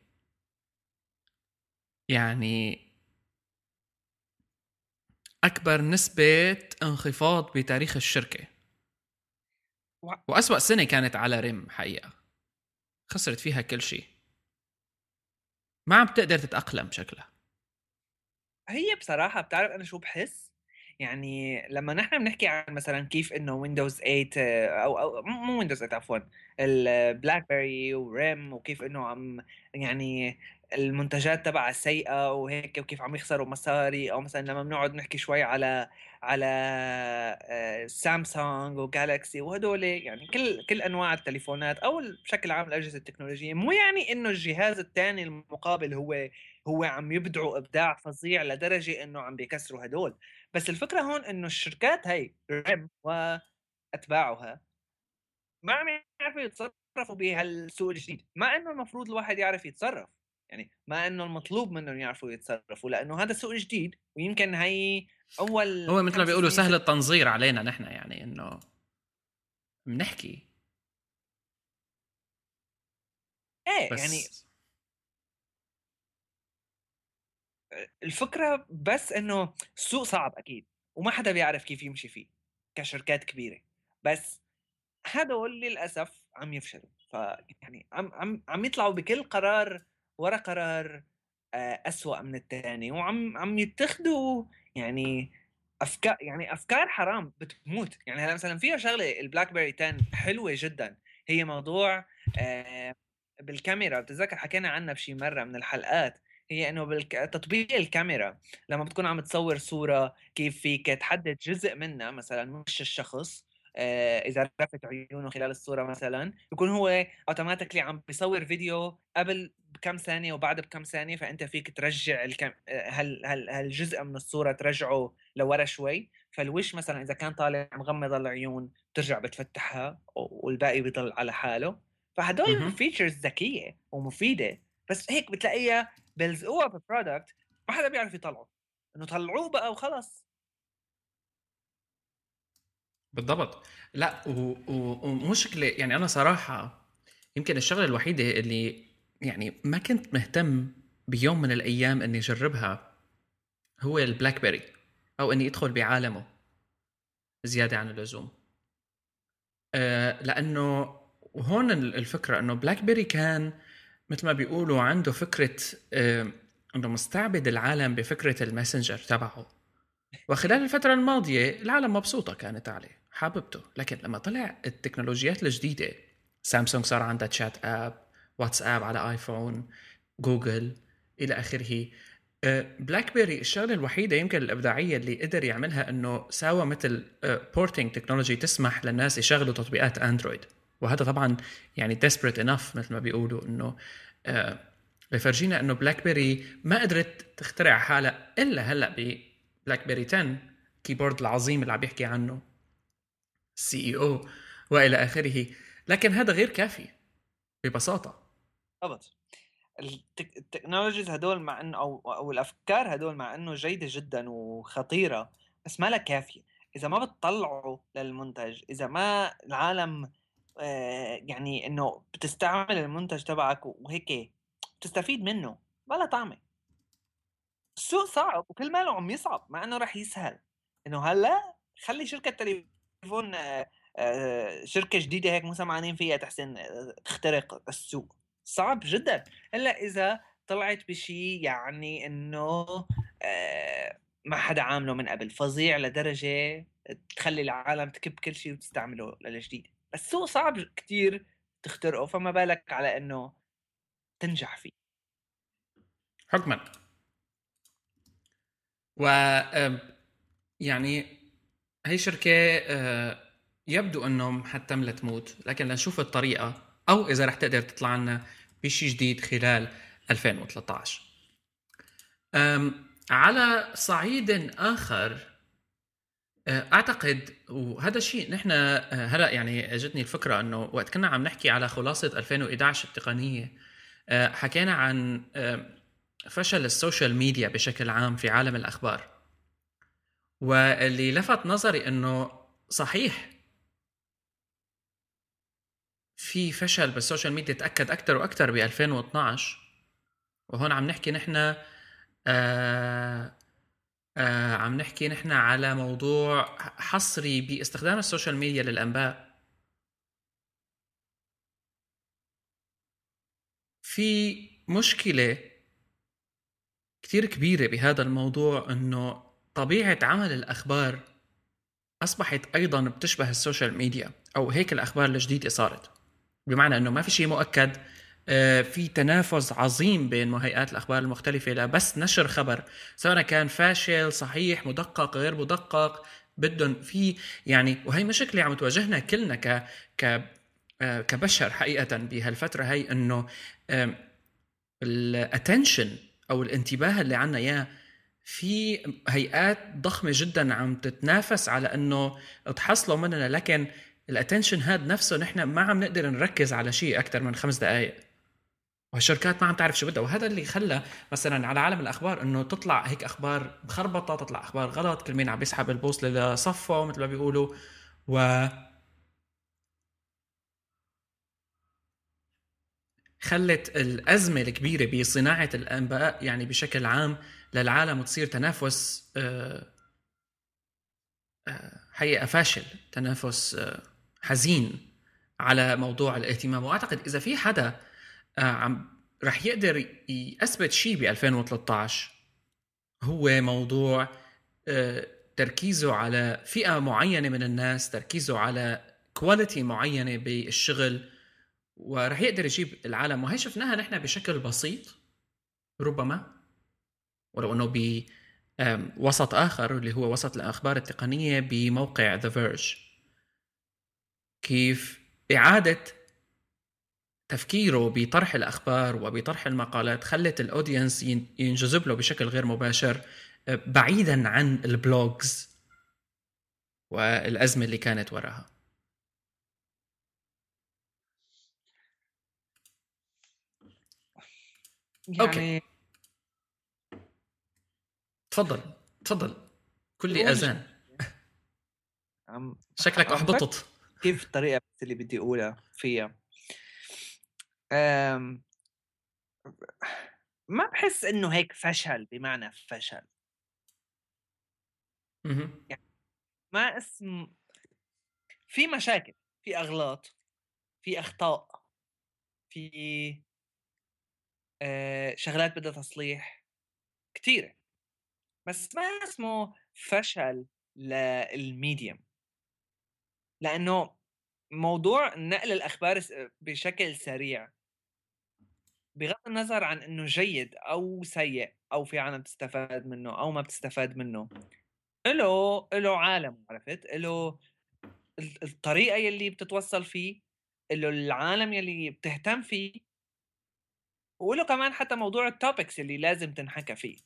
يعني أكبر نسبة انخفاض بتاريخ الشركة. وأسوأ سنة كانت على ريم حقيقة. خسرت فيها كل شيء. ما عم تقدر تتأقلم شكلها. هي بصراحة بتعرف أنا شو بحس؟ يعني لما نحن بنحكي عن مثلا كيف إنه ويندوز 8 أو أو مو ويندوز 8 عفوا البلاك بيري وريم وكيف إنه عم يعني المنتجات تبع السيئه وهيك وكيف عم يخسروا مصاري أو مثلا لما بنقعد نحكي شوي على على سامسونج وجالكسي وهدول يعني كل كل أنواع التليفونات أو بشكل عام الأجهزة التكنولوجية مو يعني إنه الجهاز الثاني المقابل هو هو عم يبدعوا إبداع فظيع لدرجة إنه عم بيكسروا هدول. بس الفكرة هون إنه الشركات هي ريم وأتباعها. ما عم يعرفوا يتصرفوا بهالسوق الجديد. مع إنه المفروض الواحد يعرف يتصرف يعني ما إنه المطلوب منهم يعرفوا يتصرفوا لأنه هذا سوق جديد ويمكن هي أول هو مثل ما بيقولوا سهل التنظير علينا نحن يعني إنه بنحكي. إيه بس يعني الفكرة بس إنه السوق صعب أكيد وما حدا بيعرف كيف يمشي فيه كشركات كبيرة بس هدول للأسف عم يفشلوا فيعني عم عم عم يطلعوا بكل قرار ورا قرار آه، أسوأ من الثاني وعم عم يتخذوا يعني افكار يعني أفكار حرام بتموت. يعني هلا مثلا فيها شغلة البلاك بيري 10 حلوة جدا. هي موضوع آه، بالكاميرا بتتذكر حكينا عنها بشي مرة من الحلقات. هي إنه بتطبيق الكاميرا لما بتكون عم تصور صورة كيف فيك تحدد جزء منها مثلا مش الشخص آه، إذا رفت عيونه خلال الصورة مثلا يكون هو اوتوماتيكلي عم بيصور فيديو قبل بكم ثانية وبعد بكم ثانية فأنت فيك ترجع الكم هل هل هالجزء من الصورة ترجعه لورا شوي. فالوش مثلا إذا كان طالع مغمض العيون بترجع بتفتحها والباقي بيضل على حاله. فهدول features ذكية ومفيدة بس هيك بتلاقيها بيلزقوها بال product ما حدا بيعرف يطلعه إنه طلعوه بقى وخلص بالضبط. لا ومشكله يعني أنا صراحة يمكن الشغلة الوحيدة اللي يعني ما كنت مهتم بيوم من الأيام إني أجربها هو البلاك بيري أو إني أدخل بعالمه زيادة عن اللزوم. أه لأنه وهون الفكرة إنه بلاك بيري كان مثل ما بيقولوا عنده فكرة أه انه مستعبد العالم بفكرة ال messenger تبعه. وخلال الفترة الماضية العالم مبسوطة كانت عليه حاببته. لكن لما طلع التكنولوجيات الجديدة سامسونج صار عندها ChatON واتساب على آيفون جوجل إلى آخره. بلاك آه، بيري الشغلة الوحيدة يمكن الإبداعية اللي قدر يعملها إنه ساوى مثل porting آه، technology تسمح للناس يشغلوا تطبيقات اندرويد وهذا طبعا يعني desperate enough مثل ما بيقولوا إنه آه، بفرجينا إنه بلاك بيري ما قدرت تخترع حالها إلا هلأ ببلاك بيري 10 keyboard العظيم اللي عم بيحكي عنه CEO وإلى آخره. لكن هذا غير كافي ببساطة. بالضبط. التكنولوجيز هدول مع انه أو أو الأفكار هدول مع إنه جيدة جدا وخطيرة بس ما لها كافيه إذا ما بتطلعوا للمنتج إذا ما العالم يعني إنه بتستعمل المنتج تبعك وهيك بتستفيد منه لها طعمة. السوق صعب وكل ماله عم يصعب مع إنه رح يسهل. إنه هلأ خلي شركة تليفون آه، آه، شركة جديدة هيك مو سمعانين فيها تحسن آه، تخترق السوق. صعب جدا. الا إذا طلعت بشيء يعني إنه ما حدا عامله من قبل فظيع لدرجة تخلي العالم تكب كل شيء وتستعمله للجديد. بس السوق صعب كتير تخترقه فما بالك على إنه تنجح فيه. حكما و يعني هي شركة آه، يبدو انه حتملى تموت لكن لنشوف الطريقة أو إذا رح تقدر تطلع لنا بشيء جديد خلال 2013 على صعيد آخر أعتقد وهذا الشيء نحن آه، هلا يعني أجتني الفكرة إنه وقت كنا عم نحكي على خلاصة 2011 التقنية حكينا عن فشل ال social media بشكل عام في عالم الأخبار. واللي لفت نظري إنه صحيح في فشل بال social media تأكد أكثر وأكثر ب 2012 وهون عم نحكي نحن آه آه عم نحكي نحن على موضوع حصري باستخدام ال social media للأنباء. في مشكلة كثير كبيرة بهذا الموضوع إنه طبيعة عمل الأخبار أصبحت أيضا بتشبه السوشيال ميديا أو هيك الأخبار الجديدة صارت. بمعنى أنه ما في شيء مؤكد في تنافس عظيم بين هيئات الأخبار المختلفة. لبس نشر خبر سواء كان فاشل صحيح مدقق غير مدقق بدهم في يعني وهي مشكلة عم تواجهنا كلنا ك ك آه، كبشر حقيقة بهالفترة هي إنه ال attention أو الانتباه اللي عنا إياه في هيئات ضخمة جدا عم تتنافس على إنه تحصلوا مننا. لكن ال attention هاد نفسه نحن ما عم نقدر نركز على شيء أكثر من خمس دقائق والشركات ما عم تعرف شو بدها. وهذا اللي خلى مثلا على عالم الأخبار إنه تطلع هيك أخبار مخربطة تطلع أخبار غلط. كل مين عم يسحب البوصله لصفه مثل ما بيقولوا. و خلت الأزمة الكبيرة بصناعة الأنباء يعني بشكل عام للعالم وتصير تنافس آه، آه، حقيقة فاشل تنافس آه، حزين على موضوع الاهتمام. وأعتقد إذا في حدا عم رح يقدر يثبت شيء ب 2013 هو موضوع تركيزه على فئة معينة من الناس تركيزه على quality معينة بالشغل ورح يقدر يجيب العالم. وهي شفناها نحن بشكل بسيط ربما ولو إنه ب وسط آخر اللي هو وسط الأخبار التقنية بموقع The Verge كيف إعادة تفكيره بطرح الأخبار وبطرح المقالات خلت ال audience ينجذب له بشكل غير مباشر آه، بعيدا عن ال blogs والأزمة اللي كانت وراها. يعني أوكي تفضل تفضل. كل أذان. شكلك أحبطت. كيف الطريقة اللي بدي أقولها فيها. ما بحس إنه هيك فشل بمعنى فشل. يعني ما اسم في مشاكل في أغلاط في أخطاء في آه شغلات بدها تصليح كثيره بس ما أسمه فشل للميديم لأنه موضوع نقل الأخبار بشكل سريع. بغض النظر عن إنه جيد أو سيء أو في عالم بتستفاد منه أو ما بتستفاد منه له له عالم عرفت؟ له الطريقة يلي بتتوصل فيه له العالم يلي بتهتم فيه وله كمان حتى موضوع ال topics اللي لازم تنحكى فيه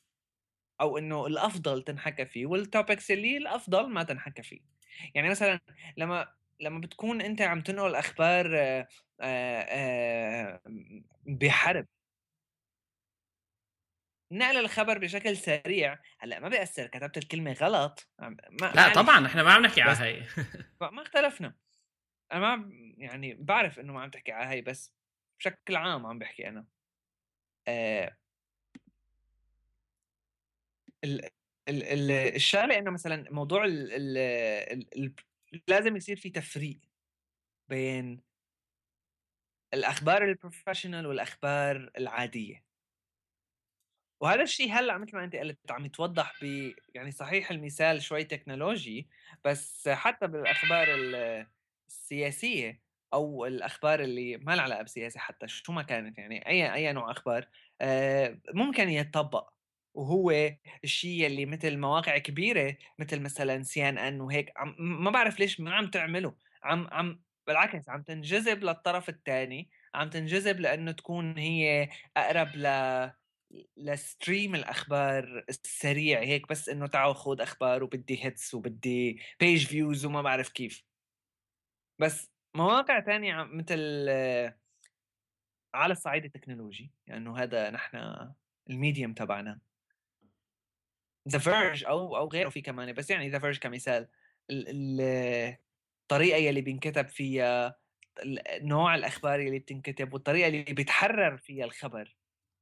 أو إنه الأفضل تنحكى فيه وال topics اللي الأفضل ما تنحكى فيه. يعني مثلا لما لما بتكون أنت عم تنقل أخبار بحرب. نقل الخبر بشكل سريع هلأ ما بيأثر كتبت الكلمة غلط ما لا طبعا إحنا ما عم نحكي على هي ما اختلفنا. أنا ما يعني بعرف إنه ما عم تحكي على هي بس بشكل عام عم بحكي أنا. آه ال ال الشغلة إنه مثلا موضوع ال ال ال لازم يصير في تفريق بين الأخبار ال professional والأخبار العادية. وهذا الشيء هلأ مثل ما أنت قلت عم يتوضح ب يعني صحيح المثال شوي technology بس حتى بالأخبار السياسية أو الأخبار اللي ما لها علاقة بالسياسة حتى شو ما كانت يعني اي أي نوع أخبار آه، ممكن يتطبق. وهو الشيء اللي مثل مواقع كبيرة مثل مثلا CNN وهيك عم ما بعرف ليش ما عم تعمله عم عم بالعكس عم تنجذب للطرف الثاني عم تنجذب لأنه تكون هي أقرب ل ل stream الأخبار السريع هيك بس إنه تعال خذ أخبار وبدي hits وبدي page views وما بعرف كيف. بس مواقع تانية مثل على الصعيد التكنولوجي لأنه يعني هذا نحن ال medium تبعنا. The Verge أو أو غيره في كمان بس يعني The Verge كمثال. الطريقة يلي بينكتب فيها نوع الأخبار اللي بتنكتب والطريقة اللي بيتحرر فيها الخبر.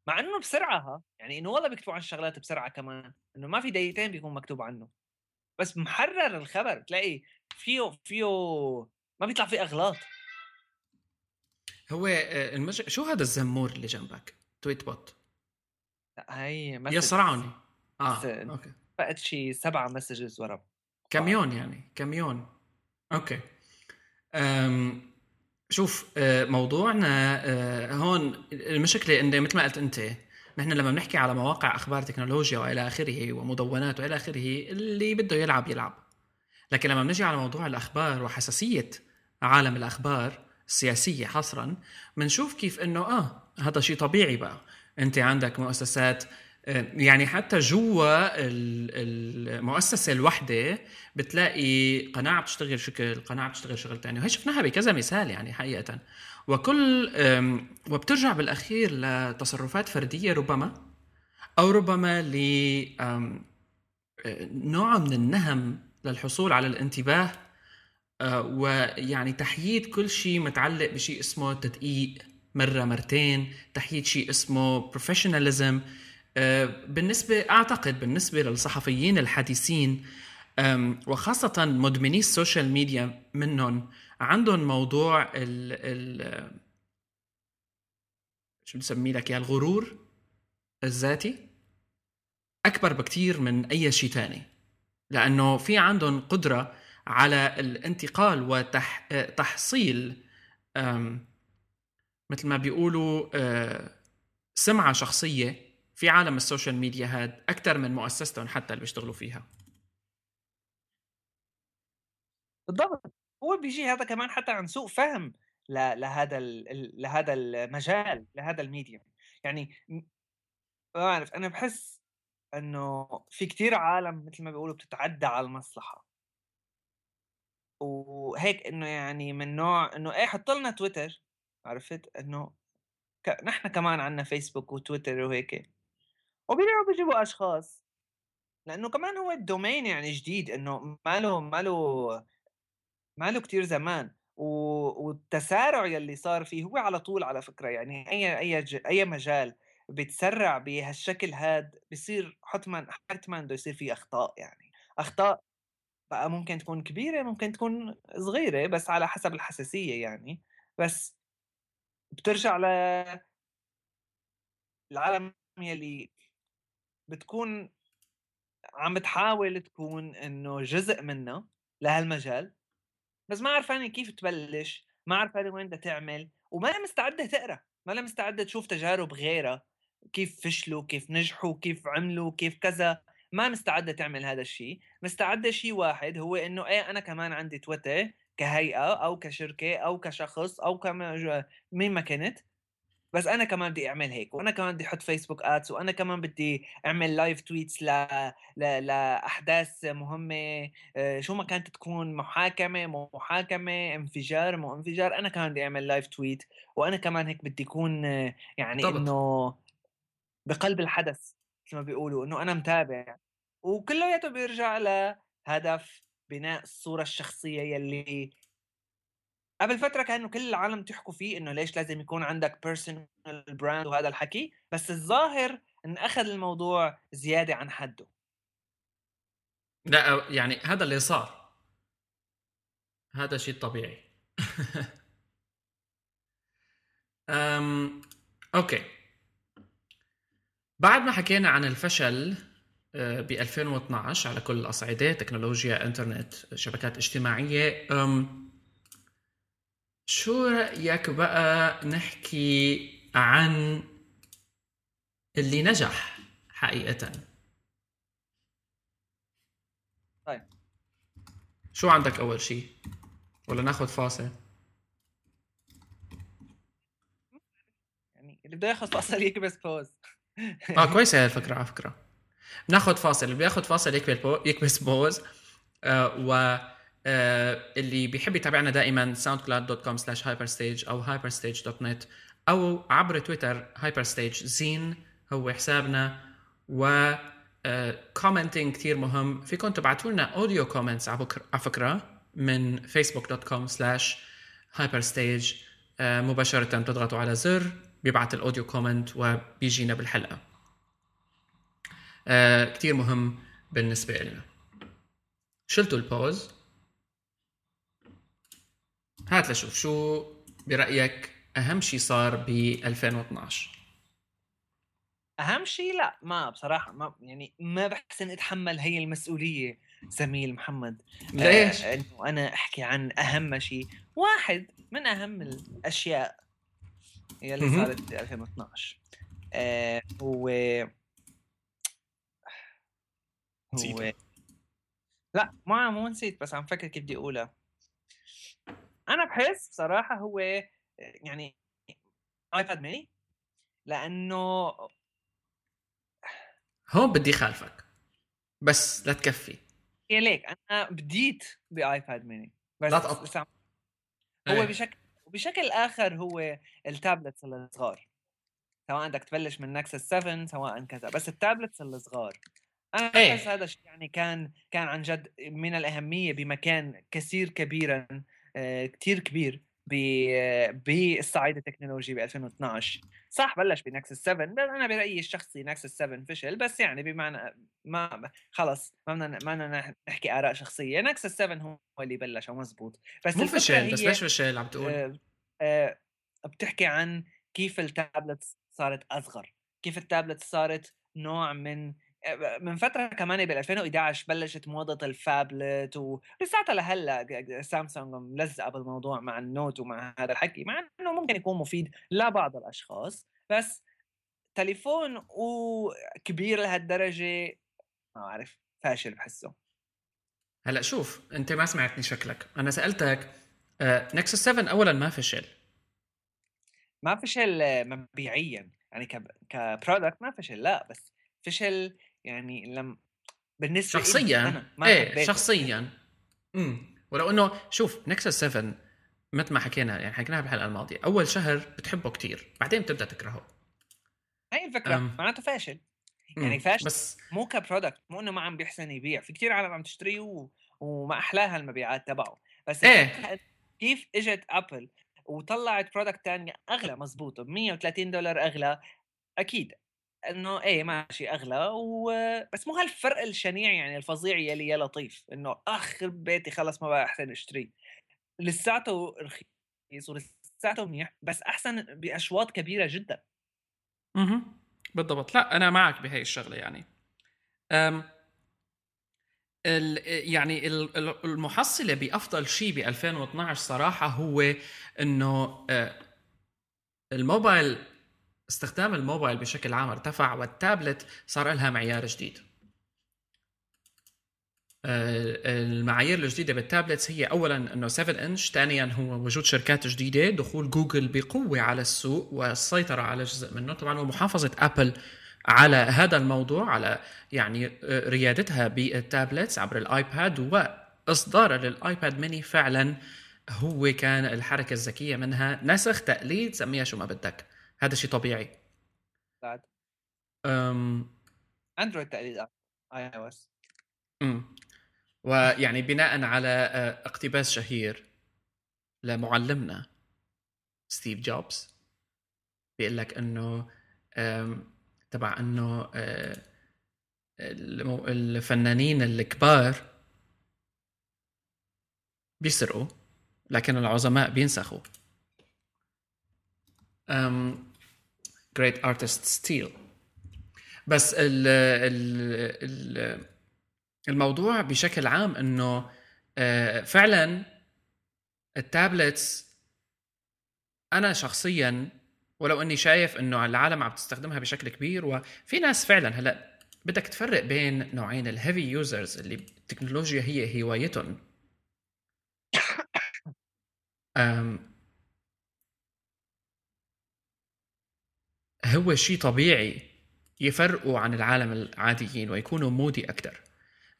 مع إنه بسرعة يعني إنه والله بيكتبوا عن الشغلات بسرعة كمان إنه ما في دقيقتين بيكون مكتوب عنه. بس محرر الخبر تلاقي فيه فيه ما بيطلع فيه أغلاط. هو آه، المج... شو هذا الزمور اللي جنبك؟ Tweetbot. لا هي يصرعني آه أوكي. فقت شي سبعة messages ورا كميون يعني كميون. okay. أم شوف آه، موضوعنا آه، هون المشكلة انه مثل ما قلت أنت نحن لما بنحكي على مواقع أخبار تكنولوجيا وإلى آخره ومدونات وإلى آخره اللي بده يلعب يلعب. لكن لما بنجي على موضوع الأخبار وحساسية عالم الأخبار السياسية حصرا بنشوف كيف إنه آه هذا شيء طبيعي بقى. أنت عندك مؤسسات يعني حتى جوا المؤسسه الوحدة بتلاقي قناعة بتشتغل شكل قناعة بتشتغل شغل ثاني وهي شفناها بكذا مثال يعني حقيقة. وكل وبترجع بالأخير لتصرفات فردية ربما أو ربما ل نوع من النهم للحصول على الانتباه آه، ويعني تحييد كل شيء متعلق بشيء اسمه تدقيق مرة مرتين تحييد شيء اسمه professionalism آه، بالنسبة أعتقد بالنسبة للصحفيين الحديثين وخاصة مدمني ال social media منهم عندهم موضوع ال ال شو بنسميه لك يا الغرور الذاتي أكبر بكتير من أي شيء تاني. لأنه في عندهم قدرة على الانتقال وتحصيل مثل ما بيقولوا آه، سمعة شخصية في عالم السوشيال ميديا هاد أكثر من مؤسستهم حتى اللي بيشتغلوا فيها. بالضبط. هو بيجي هذا كمان حتى عن سوء فهم لهذا لهذا المجال لهذا الميديا يعني ما بعرف أنا بحس إنه في كتير عالم مثل ما بيقولوا بتتعدى على المصلحة. وهيك إنه يعني من نوع إنه إيه حط لنا تويتر عرفت؟ إنه ك... نحن كمان عندنا فيسبوك وتويتر وهيك. وبيرجعوا بيجيبوا أشخاص. لأنه كمان هو ال domain يعني جديد إنه ما له ما له ما له كثير زمان. و... والتسارع يلي صار فيه هو على طول على فكرة يعني أي أي ج... أي مجال بيتسرع بهالشكل هاد بصير حتما حتما بده يصير فيه أخطاء يعني. أخطاء بقى ممكن تكون كبيرة ممكن تكون صغيرة بس على حسب الحساسية يعني. بس بترجع ل العالم يلي بتكون عم تحاول تكون إنه جزء منه لهالمجال بس ما عرفانه كيف تبلش ما عرفانه وين بدها تعمل وما مستعدة تقرأ ما مستعدة تشوف تجارب غيرها كيف فشلوا كيف نجحوا كيف عملوا كيف كذا ما مستعدة تعمل هذا الشيء مستعدة شيء واحد هو إنه إيه أنا كمان عندي تويتر كهيئة أو كشركة أو كشخص أو كما مين ما كنت بس أنا كمان بدي أعمل هيك وأنا كمان بدي أحط فيسبوك ads وأنا كمان بدي أعمل live tweets ل... ل... لأحداث مهمة. آه، شو ما كانت تكون محاكمة محاكمة انفجار مو انفجار أنا كمان بدي أعمل live tweet وأنا كمان هيك بدي أكون يعني إنه بقلب الحدث مثل ما بيقولوا إنه أنا متابع. وكلياته بيرجع لهدف بناء الصورة الشخصية يلي قبل فترة كانوا كل العالم تحكوا فيه إنه ليش لازم يكون عندك personal brand وهذا الحكي بس الظاهر إن أخذ الموضوع زيادة عن حده. لا يعني هذا اللي صار. هذا شيء طبيعي. أم... أوكي. بعد ما حكينا عن الفشل آه، ب 2012 على كل الأصعدة تكنولوجيا إنترنت شبكات اجتماعية أم شو رأيك بقى نحكي عن اللي نجح حقيقة؟ طيب. شو عندك أول شيء ولا ناخذ فاصل؟ يعني اللي بده ياخذ فاصل يكبس بوز آه كويسة هاي الفكرة على فكرة. ناخذ فاصل اللي بياخذ فاصل يكبس بوز آه و اللي بيحب يتابعنا دائما soundcloud.com slash hyperstage أو hyperstage.net أو عبر تويتر hyperstage زين هو حسابنا. و كومنتنج آه، كثير مهم. فيكم تبعتوا لنا اوديو كومنتس على فكرة من facebook.com slash hyperstage. آه، مباشرة بتضغطوا على زر بيبعت الاوديو كومنت وبيجينا بالحلقة. كثير مهم بالنسبة لنا شلتوا البوز هات لشوف شو برأيك أهم شيء صار ب 2012 أهم شيء لا ما بصراحة ما يعني ما بحسن أتحمل هي المسؤولية زميل محمد. ليش؟ آه إنه أنا أحكي عن أهم شيء واحد من أهم الأشياء اللي صارت ب 2012 آه هو هو لا ما مو نسيت بس عم فكر كيف بدي أقولها. أنا بحس بصراحة هو يعني iPad mini لأنه هون بدي خالفك بس لا تكفي. هي ليك أنا بديت ب iPad mini بس لا تقطع. هو إيه. بشكل بشكل آخر هو ال tablets الصغار. سواء بدك تبلش من Nexus 7 سواء كذا بس ال tablets الصغار. أنا إيه. بحس هذا الشيء يعني كان كان عن جد من الأهمية بمكان كثير كبيرا. كتير كبير بالصعيد التكنولوجي ب 2012 صح بلش ب Nexus 7 أنا برأيي الشخصي Nexus 7 فشل بس يعني بمعنى ما خلص ما بدنا ما بدنا نحكي آراء شخصية. Nexus 7 هو اللي بلش مزبوط. بس مو فشل بس ليش فشل عم تقول؟ آه آه بتحكي عن كيف التابلت صارت أصغر كيف التابلت صارت نوع من من فترة كمان بال 2011 بلشت موضة ال phablet ولساتها لهلأ سامسونج ملزقة بالموضوع مع ال Note ومع هذا الحكي مع إنه ممكن يكون مفيد لبعض الأشخاص بس تليفون وكبير لهالدرجة ما اعرف فاشل بحسه. هلأ شوف أنت ما سمعتني شكلك. أنا سألتك Nexus 7 اولا ما فشل. ما فشل مبيعيا. يعني ك product ما فشل لا بس فشل يعني لم بالنسبة شخصيا إيه شخصيا. امم ولو إنه شوف Nexus 7 مثل ما حكينا يعني حكيناها بالحلقة الماضية أول شهر بتحبه كتير بعدين بتبدأ تكرهه. هاي الفكرة. معناته فاشل. يعني فاشل بس مو ك product مو إنه ما عم بيحسن يبيع. في كتير عالم عم تشتريه و... وما أحلاها المبيعات تبعه. بس إيه. كيف إجت ابل وطلعت product ثاني أغلى مزبوط ب 130 دولار أغلى أكيد. إنه إيه ماشي أغلى و... بس مو هالفرق الشنيع يعني الفظيع يلي يا لطيف إنه اخ بيتي خلص ما بقى أحسن اشتري لساته رخيص ولساته منيح بس أحسن بأشواط كبيرة جدا. أها بالضبط. لا أنا معك بهي الشغلة يعني. أم ال يعني المحصلة بأفضل شيء ب 2012 صراحة هو إنه آه، الموبايل استخدام الموبايل بشكل عام ارتفع والتابلت صار لها معيار جديد. آه، المعايير الجديدة بال tablets هي اولا إنه 7 انش ثانيا هو وجود شركات جديدة دخول جوجل بقوة على السوق والسيطرة على جزء منه. طبعا ومحافظه أبل على هذا الموضوع على يعني آه، ريادتها بال tablets عبر الآيباد واصدارها للآيباد ميني فعلا هو كان الحركة الذكية منها. نسخ تقليد سميها شو ما بدك. هذا شيء طبيعي. بعد. أندرويد تقليد آي أو إس. ويعني بناء على آه، اقتباس شهير لمعلمنا ستيف جوبز بيقول لك إنه تبع إنه آه، الفنانين الكبار بيسرقوا لكن العظماء بينسخوا. Um, great artists steal بس ال ال ال الموضوع بشكل عام إنه آه، فعلا ال tablets أنا شخصيا ولو إني شايف إنه العالم عم تستخدمها بشكل كبير وفي ناس فعلا هلأ بدك تفرق بين نوعين ال heavy users اللي التكنولوجيا هي هوايتهم. هو شيء طبيعي يفرقوا عن العالم العاديين ويكونوا moody أكثر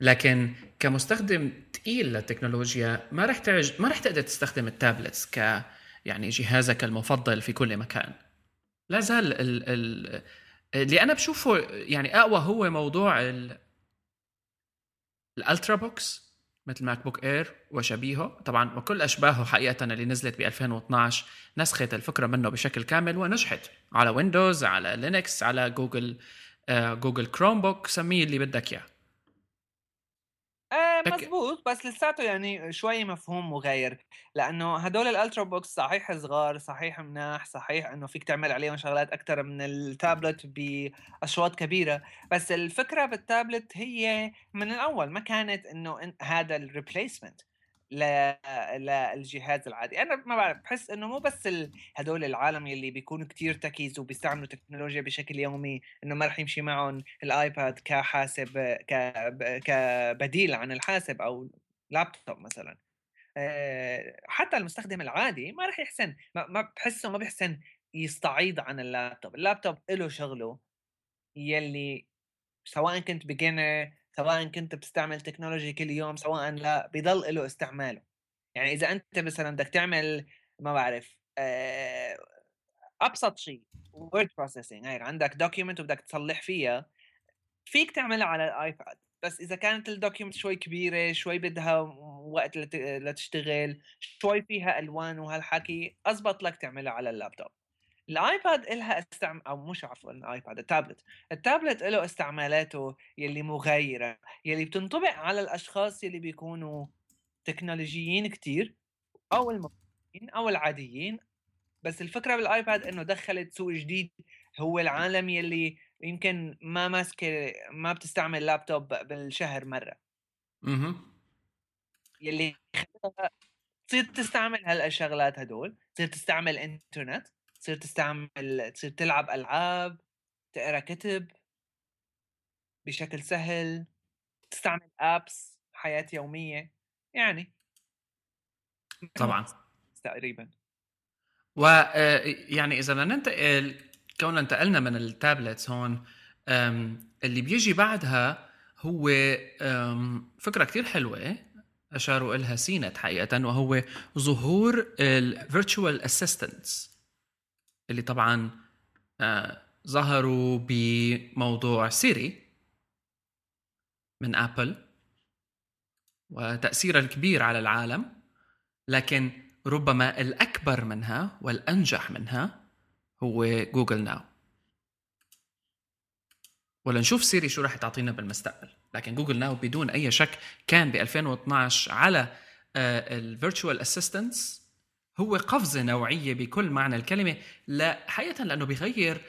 لكن كمستخدم ثقيل للتكنولوجيا ما رح تعج... ما رح تقدر تستخدم ال tablets ك يعني جهازك المفضل في كل مكان. لا زال ال... ال... اللي أنا بشوفه يعني أقوى هو موضوع ال... ال ultrabooks. مثل ماك بوك اير وشبيهه. طبعا وكل أشباهه حقيقة اللي نزلت ب 2012 نسخت الفكرة منه بشكل كامل ونجحت على ويندوز على لينكس على جوجل آه جوجل كروم بوك سميه اللي بدك إياه. آه مزبوط بس لساته يعني شوي مفهوم مغاير لأنه هدول ال ultrabooks صحيح صغار صحيح مناح صحيح إنه فيك تعمل عليهم شغلات أكثر من التابلت باشواط كبيرة بس الفكرة بالتابلت هي من الأول ما كانت إنه هذا ال replacement للجهاز العادي. أنا ما بعرف بحس إنه مو بس هدول العالم يلي بيكونوا كتير techies وبيستعملوا تكنولوجيا بشكل يومي إنه ما رح يمشي معهم الآيباد كحاسب كبديل عن الحاسب أو لابتوب مثلا. حتى المستخدم العادي ما رح يحسن ما بحسه ما بيحسن يستعيض عن ال laptop ال laptop له شغله يلي سواء كنت beginner سواء كنت بتستعمل technology كل يوم سواء لا بيضل له استعماله. يعني إذا أنت مثلا بدك تعمل ما بعرف أبسط شيء word processing هيك عندك document وبدك تصلح فيها فيك تعملها على الايباد بس إذا كانت ال document شوي كبيرة شوي بدها وقت لتشتغل شوي فيها ألوان وهالحكي أزبط لك تعملها على اللابتوب الآيباد لها استعم أو مش عفوا الآيباد ال tablet. ال tablet له استعمالاته يلي مغايرة يلي بتنطبق على الأشخاص يلي بيكونوا تكنولوجيين كتير أو المبتدئين أو العاديين. بس الفكرة بالآيباد إنه دخلت سوق جديد هو العالم يلي يمكن ما ماسكة ما بتستعمل لابتوب بالشهر مرة. أها يلي تصير تستعمل هالشغلات هدول تصير تستعمل انترنت تصير تستعمل تصير تلعب ألعاب تقرا كتب. بشكل سهل. تستعمل apps حياة يومية. يعني طبعا. تقريبا. ويعني إذا بدنا ننتقل كوننا انتقلنا من ال tablets هون اللي بيجي بعدها هو فكرة كتير حلوة أشاروا لها سينت حقيقه وهو ظهور ال virtual assistants اللي طبعا آه، ظهروا بموضوع سيري من ابل وتاثيرها الكبير على العالم لكن ربما الأكبر منها والأنجح منها هو جوجل ناو ولا نشوف سيري شو راح تعطينا بالمستقبل. لكن جوجل ناو بدون أي شك كان ب 2012 على ال virtual assistants هو قفزه نوعية بكل معنى الكلمة لا حقيقة لأنه بيغير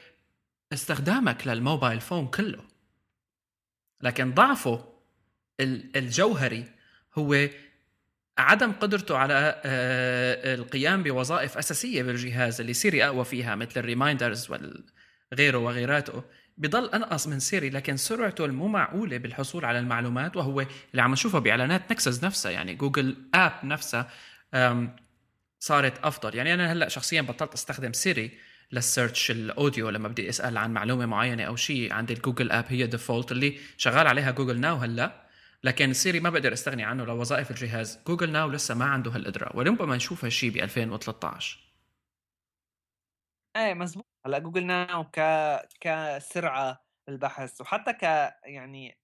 استخدامك لل mobile phone كله. لكن ضعفه الجوهري هو عدم قدرته على آه، القيام بوظائف أساسية بالجهاز اللي سيري أقوى فيها مثل ال reminders وغيره وغيراته. بضل أنقص من سيري لكن سرعته المو معقولة بالحصول على المعلومات وهو اللي عم نشوفه بإعلانات نكسس نفسها يعني جوجل app نفسها صارت أفضل. يعني أنا هلأ شخصيا بطلت أستخدم سيري لل search ال audio لما بدي أسأل عن معلومة معينة أو شيء عندي الجوجل app هي default اللي شغال عليها جوجل ناو هلأ. لكن سيري ما بقدر أستغني عنه لوظائف الجهاز. جوجل ناو لسه ما عنده هالقدرة. وربما نشوف هالشيء ب 2013 إيه مزبوط. هلأ جوجل ناو ك كسرعة بالبحث وحتى ك يعني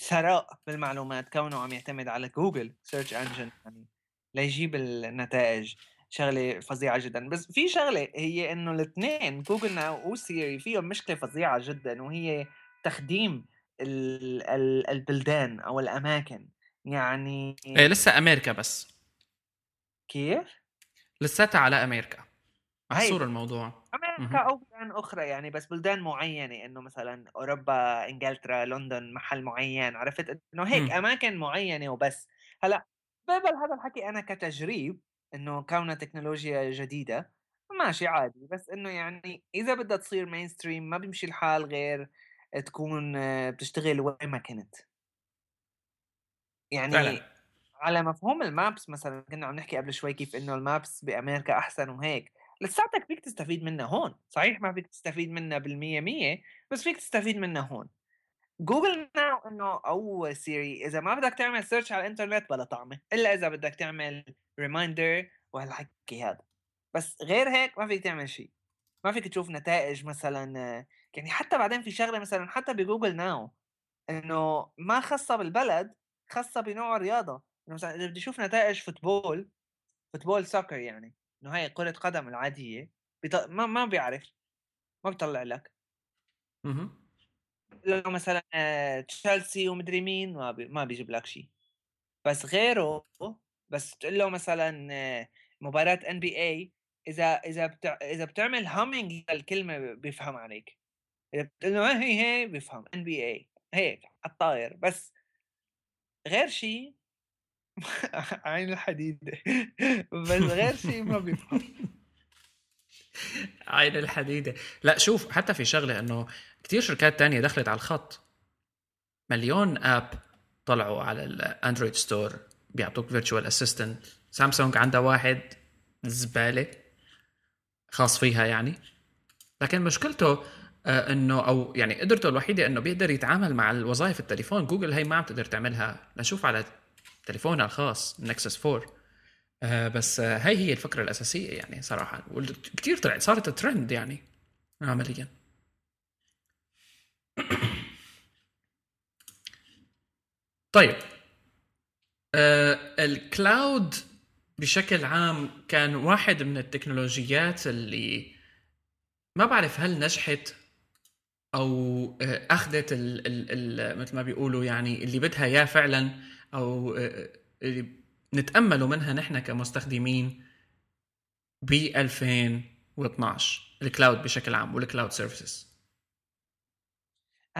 ثراء بالمعلومات. كونه عم يعتمد على Google search engine يعني. ليجيب النتائج شغلة فظيعة جدا. بس في شغلة هي إنه الاثنين Google Now و Siri فيهم مشكلة فظيعة جدا وهي تخديم ال ال البلدان أو الأماكن. يعني إيه لسه أمريكا بس. كيف؟ لساتها على أمريكا. محصور الموضوع. أمريكا أو بلدان أخرى يعني بس بلدان معينة إنه مثلا أوروبا إنجلترا لندن محل معين عرفت؟ إنه هيك م. أماكن معينة وبس. هلأ بقبل هذا الحكي أنا كتجريب إنه كونها تكنولوجيا جديدة ماشي عادي بس إنه يعني إذا بدها تصير mainstream ما بيمشي الحال غير تكون بتشتغل وين ما كنت يعني فعلا. على مفهوم ال maps مثلا كنا عم نحكي قبل شوي كيف إنه ال maps بأمريكا أحسن وهيك لساتك فيك تستفيد منها هون صحيح ما فيك تستفيد منها بالمية مية بس فيك تستفيد منها هون Google Now إنه أو Siri إذا ما بدك تعمل search على الإنترنت بلا طعمة إلا إذا بدك تعمل reminder وهالحكي هذا. بس غير هيك ما فيك تعمل شيء ما فيك تشوف نتائج مثلا يعني حتى بعدين في شغلة مثلا حتى ب Google Now إنه ما خاصة بالبلد خاصة بنوع الرياضة. إنه مثلا إذا بدي أشوف نتائج football football soccer يعني إنه هاي كرة قدم العادية بيط... ما ما بيعرف ما بيطلع لك. لو مثلا تشيلسي ومدري مين ما بي... ما بيجيب لك شيء. بس غيره بس تقول له مثلا مباراة NBA إذا إذا بتع... إذا بتعمل humming الكلمة بيفهم عليك. إذا بتقول له هي هي بيفهم. NBA هيك على الطاير. بس غير شيء عين الحديدة. بس غير شيء ما بيفهم. عين الحديدة. لا شوف حتى في شغلة إنه كثير شركات تانية دخلت على الخط. مليون app طلعوا على ال Android store بيعطوك virtual assistant سامسونج عندها واحد زبالة خاص فيها يعني. لكن مشكلته آه إنه أو يعني قدرته الوحيدة إنه بيقدر يتعامل مع الوظائف التليفون. جوجل هي ما عم تقدر تعملها. نشوف على تليفونها الخاص نكسس 4 آه بس آه هاي هي الفكرة الأساسية يعني صراحة. كثير طلعت صارت ترند يعني عمليا. طيب. آه الكلاود بشكل عام كان واحد من التكنولوجيات اللي ما بعرف هل نجحت أو آه، أخذت ال ال ال مثل ما بيقولوا يعني اللي بدها إياه فعلا أو آه، اللي نتأمله منها نحن كمستخدمين ب 2012 ال cloud بشكل عام وال cloud services.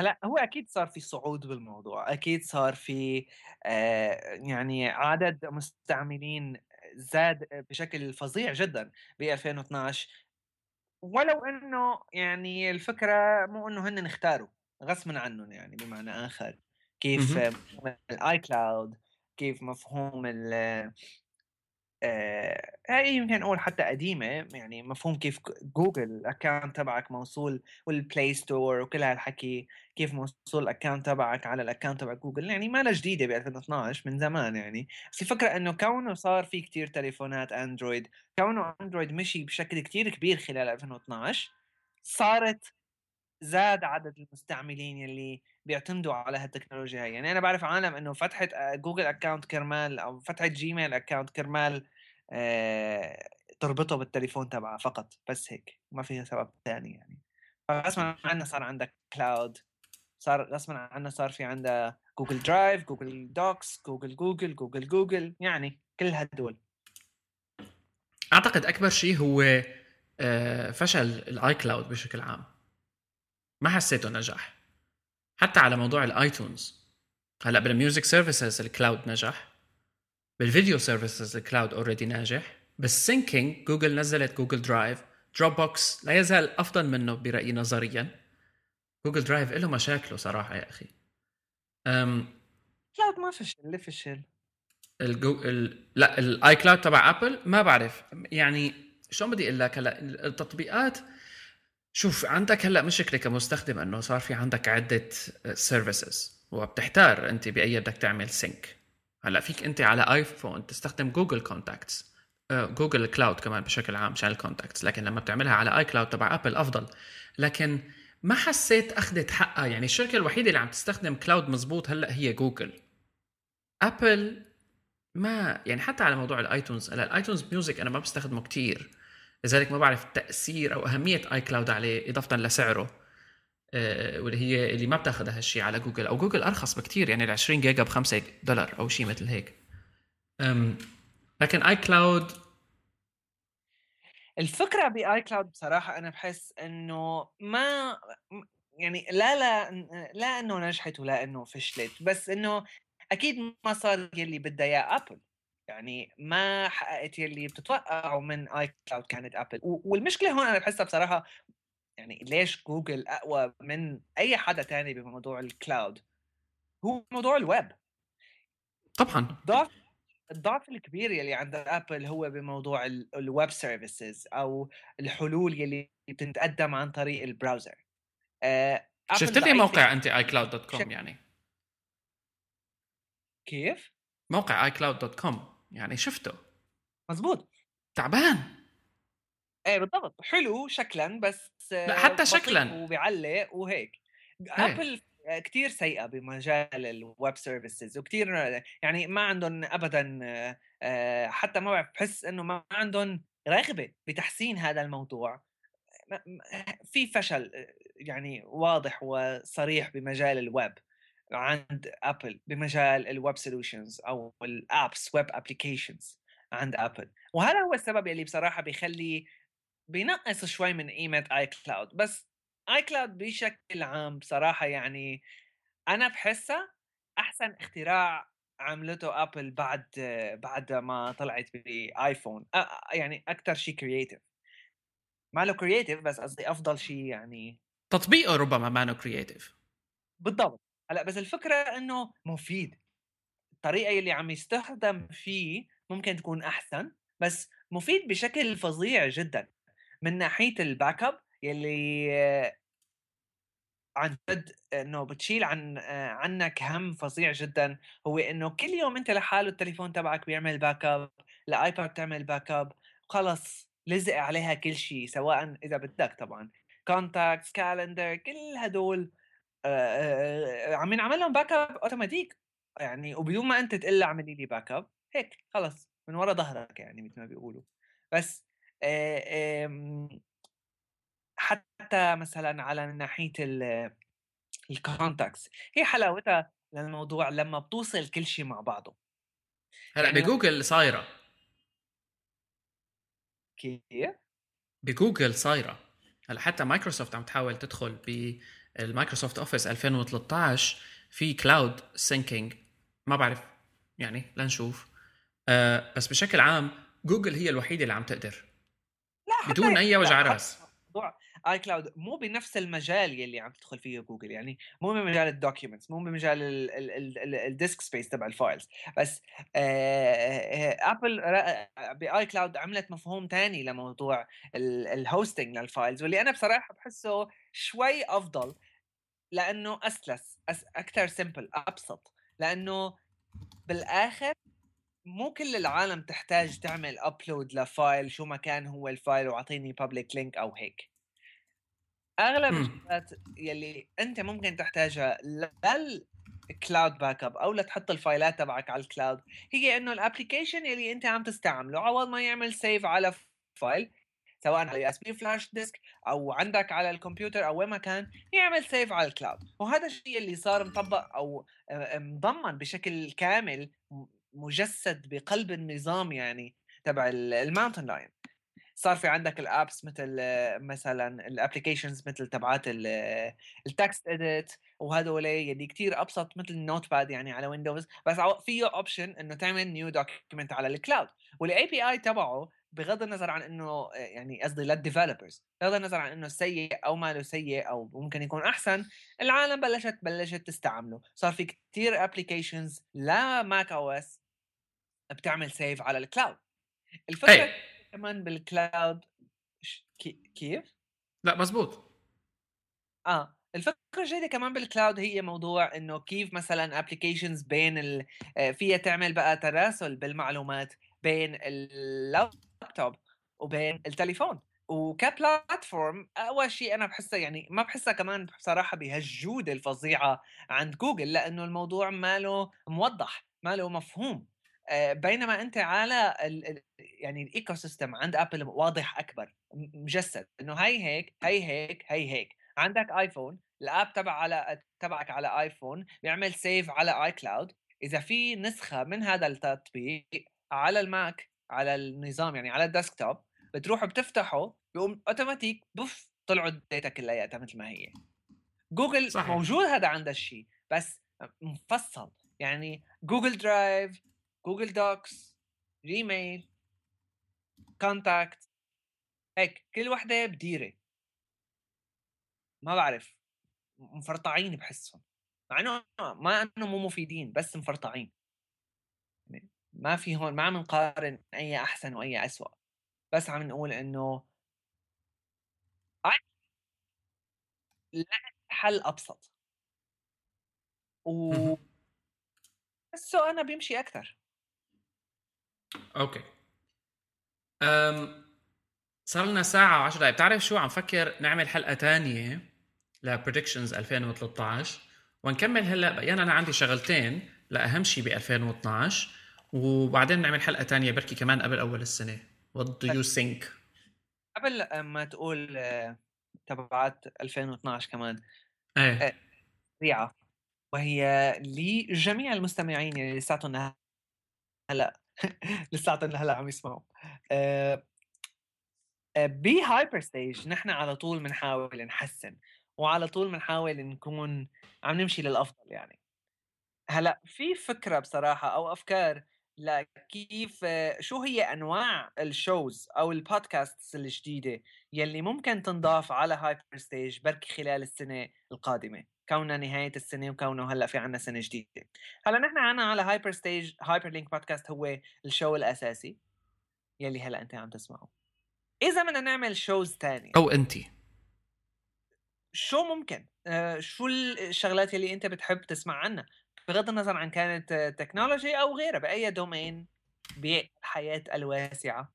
هلأ هو أكيد صار في صعود بالموضوع أكيد صار في آه يعني عدد مستعملين زاد بشكل فظيع جدا ب 2012 ولو إنه يعني الفكرة مو إنه هن اختاروا غصبا عنهم يعني بمعنى آخر كيف ال iCloud كيف مفهوم آه هاي يمكن أقول حتى قديمة يعني مفهوم كيف جوجل ال account تبعك موصول وال Play Store وكل هالحكي كيف موصول ال account تبعك على ال account تبع جوجل. يعني ما جديدة ب 2012 من زمان يعني. بس الفكرة إنه كونه صار في كتير تليفونات اندرويد كونه اندرويد مشي بشكل كتير كبير خلال 2012 صارت زاد عدد المستعملين يلي بيعتمدوا على هالتكنولوجيا هي يعني أنا بعرف عالم إنه فتحت Google account كرمال أو فتحت Gmail account كرمال آه تربطه بالتليفون تبعها فقط. بس هيك ما فيها سبب ثاني يعني. غصبا عنا صار عندك cloud صار غصبا عنا صار في عندها Google Drive Google Docs جوجل جوجل جوجل جوجل يعني كل هدول أعتقد أكبر شيء هو آه، فشل ال iCloud بشكل عام. ما حسيته نجح حتى على موضوع ال iTunes هلا بال music services ال cloud نجح بالفيديو services ال cloud already ناجح بال syncing جوجل نزلت Google Drive Dropbox لا يزال أفضل منه برأيي نظريا. Google Drive له مشاكله صراحة يا أخي. أم cloud ما فشل اللي فشل؟ الجو... ال... لا ال iCloud تبع ابل ما بعرف. يعني شلون بدي أقول لك هلا؟ التطبيقات شوف عندك هلأ مشكلة كمستخدم إنه صار في عندك عدة services وبتحتار أنت بأي بدك تعمل sync هلأ فيك أنت على ايفون تستخدم Google Contacts Google Cloud كمان بشكل عام مشان ال contacts لكن لما بتعملها على iCloud تبع ابل أفضل. لكن ما حسيت أخذت حقها يعني الشركة الوحيدة اللي عم تستخدم cloud مزبوط هلأ هي جوجل ابل ما يعني حتى على موضوع ال iTunes هلأ ال iTunes music أنا ما بستخدمه كتير. لذلك ما بعرف تأثير أو أهمية iCloud عليه إضافة لسعره آه، واللي هي اللي ما بتاخذ هالشيء على جوجل. أو جوجل أرخص بكثير يعني ال 20 جيجا ب 5 دولار أو شيء مثل هيك. لكن اي كلاود الفكرة ب iCloud بصراحة أنا بحس إنه ما يعني لا لا لا إنه نجحت ولا إنه فشلت بس إنه أكيد ما صار يلي بدها إياه ابل يعني ما حققت يلي بتتوقعوا من iCloud كانت ابل والمشكلة هون أنا بحسها بصراحة يعني ليش جوجل أقوى من أي حدا تاني بموضوع ال cloud هو موضوع الويب طبعا. ضعف الضعف الكبير يلي عند ابل هو بموضوع ال web services أو الحلول يلي بتتقدم عن طريق ال browser آه شفت لي موقع انت iCloud dot com يعني؟ كيف؟ موقع اي كلاود دوت كوم يعني شفته. مزبوط تعبان. إيه بالضبط. حلو شكلا بس لا حتى شكلا. وبيعلق وهيك. إيه. Apple كثير سيئة بمجال ال web services وكثير يعني ما عندهم ابدا آه، حتى ما بعرف بحس إنه ما عندهم رغبة بتحسين هذا الموضوع. في فشل يعني واضح وصريح بمجال الويب عند Apple بمجال ال web solutions أو ال apps web applications عند Apple وهذا هو السبب اللي بصراحة بيخلي بينقص شوي من قيمة iCloud بس iCloud بشكل عام بصراحة يعني أنا بحسها أحسن اختراع عملته Apple بعد بعد ما طلعت ب iPhone يعني أكثر شيء creative ما له creative بس قصدي أفضل شيء يعني تطبيقه ربما ما له كرييتيف بالضبط. هلأ بس الفكرة إنه مفيد. الطريقة اللي عم يستخدم فيه ممكن تكون أحسن بس مفيد بشكل فظيع جدا. من ناحية ال backup يلي عن جد إنه بتشيل عن عنك هم فظيع جدا هو إنه كل يوم أنت لحاله التليفون تبعك بيعمل backup ال iPad تعمل backup خلص لزق عليها كل شيء سواء إذا بدك طبعا. contacts calendar كل هدول عم ينعمل لهم backup automatic يعني وبدون ما أنت تقول له اعملي لي backup هيك خلص من ورا ظهرك يعني مثل ما بيقولوا. بس حتى مثلا على ناحية ال contacts هي حلاوتها للموضوع لما بتوصل كل شيء مع بعضه. هلأ يعني بجوجل صايرة. كيف؟ بجوجل صايرة. هلأ حتى مايكروسوفت عم تحاول تدخل بال Microsoft Office 2013 في cloud syncing. ما بعرف يعني لنشوف. آه بس بشكل عام جوجل هي الوحيدة اللي عم تقدر. لا بدون أي وجع رأس. iCloud مو بنفس المجال يلي عم تدخل فيه جوجل يعني مو بمجال ال documents مو بمجال ال disk space تبع ال files. بس Apple ب iCloud عملت مفهوم ثاني لموضوع ال hosting لل files واللي أنا بصراحة بحسه شوي أفضل لأنه أسلس أس أكثر simple أبسط لأنه بالآخر مو كل العالم تحتاج تعمل upload ل file شو ما كان هو ال file وأعطيني public link أو هيك أغلب. الشغلات يلي أنت ممكن تحتاجها لل cloud backup أو لتحط ال file ات تبعك على ال cloud هي إنه ال application يلي أنت عم تستعمله عوض ما يعمل save على file سواء على USB flash disk أو عندك على الكمبيوتر أو وين ما كان يعمل save على ال cloud وهذا الشيء اللي صار مطبق أو آه، مضمن بشكل كامل مجسد بقلب النظام يعني تبع ال Mountain Lion. صار في عندك ال apps مثل آه، مثلا ال applications مثل تبعات ال TextEdit وهدول يلي كتير أبسط مثل ال Notepad يعني على Windows بس فيه option إنه تعمل new document على ال cloud وال API تبعه بغض النظر عن إنه آه، يعني قصدي لل developers بغض النظر عن إنه سيء أو ما له سيء أو ممكن يكون أحسن العالم بلشت بلشت تستعمله. صار في كتير applications لا Mac OS بتعمل save على ال cloud الفكرة إيه كمان بال cloud كيف؟ لا مزبوط آه الفكرة الجديده كمان بال cloud هي موضوع إنه كيف مثلا applications بين ال... آه، فيها تعمل بقى تراسل بالمعلومات بين اللابتوب وبين التليفون وك platform أول شيء أنا بحسها يعني ما بحسها كمان بصراحة بهالجوده الفظيعة عند جوجل لأنه الموضوع ماله موضح ماله مفهوم. آه، بينما أنت على ال... ال- يعني ال ecosystem عند Apple واضح أكبر مجسد إنه هي هيك هي هيك هي هيك. عندك iPhone ال app تبع على تبعك على iPhone بيعمل save على iCloud إذا في نسخة من هذا التطبيق على ال Mac على النظام يعني على ال desktop بتروح بتفتحه بيقوم اوتوماتيك بوف طلعوا ال data كلياتها مثل ما هي. جوجل صحيح. موجود هذا عندها الشيء بس مفصل. يعني Google Drive Google Docs Gmail contact هيك كل وحدة بديرة. ما بعرف مفرطعين بحسهم. مع إنه ما إنه مو مفيدين بس مفرطعين. ما في هون ما عم نقارن أي أحسن وأي اسوء بس عم نقول إنه حل أبسط. و. بحسه أنا بيمشي أكثر okay. أم صار لنا ساعة و10 دقائق بتعرف شو؟ عم فكر نعمل حلقة تانية ل predictions 2013 ونكمل هلأ. بقينا أنا عندي شغلتين. لأهم شيء ب 2012 وبعدين نعمل حلقة تانية بركي كمان قبل أول السنة. What do you think؟ قبل ما تقول آه، تبعات 2012 كمان. إيه. سريعه وهي لجميع المستمعين اللي لساتهم هلا لساتهم هلا عم يسمعوا. آه، آه، ب Hyper Stage نحن على طول بنحاول نحسن وعلى طول بنحاول نكون عم نمشي للأفضل يعني. هلا في فكرة بصراحة أو أفكار لكيف شو هي أنواع ال shows أو البودكاست الجديدة يلي ممكن تنضاف على Hyper Stage بركي خلال السنة القادمة؟ كونها نهاية السنة وكونه هلأ في عنا سنة جديدة. هلأ نحن عنا على Hyper Stage Hyper Link podcast هو ال show الأساسي يلي هلأ أنت عم تسمعه. إذا بدنا نعمل shows تانية. أو انت. شو ممكن؟ آه، شو الشغلات يلي أنت بتحب تسمع عنها بغض النظر عن كانت آه، technology أو غيرها بأي domain بالحياة الواسعة.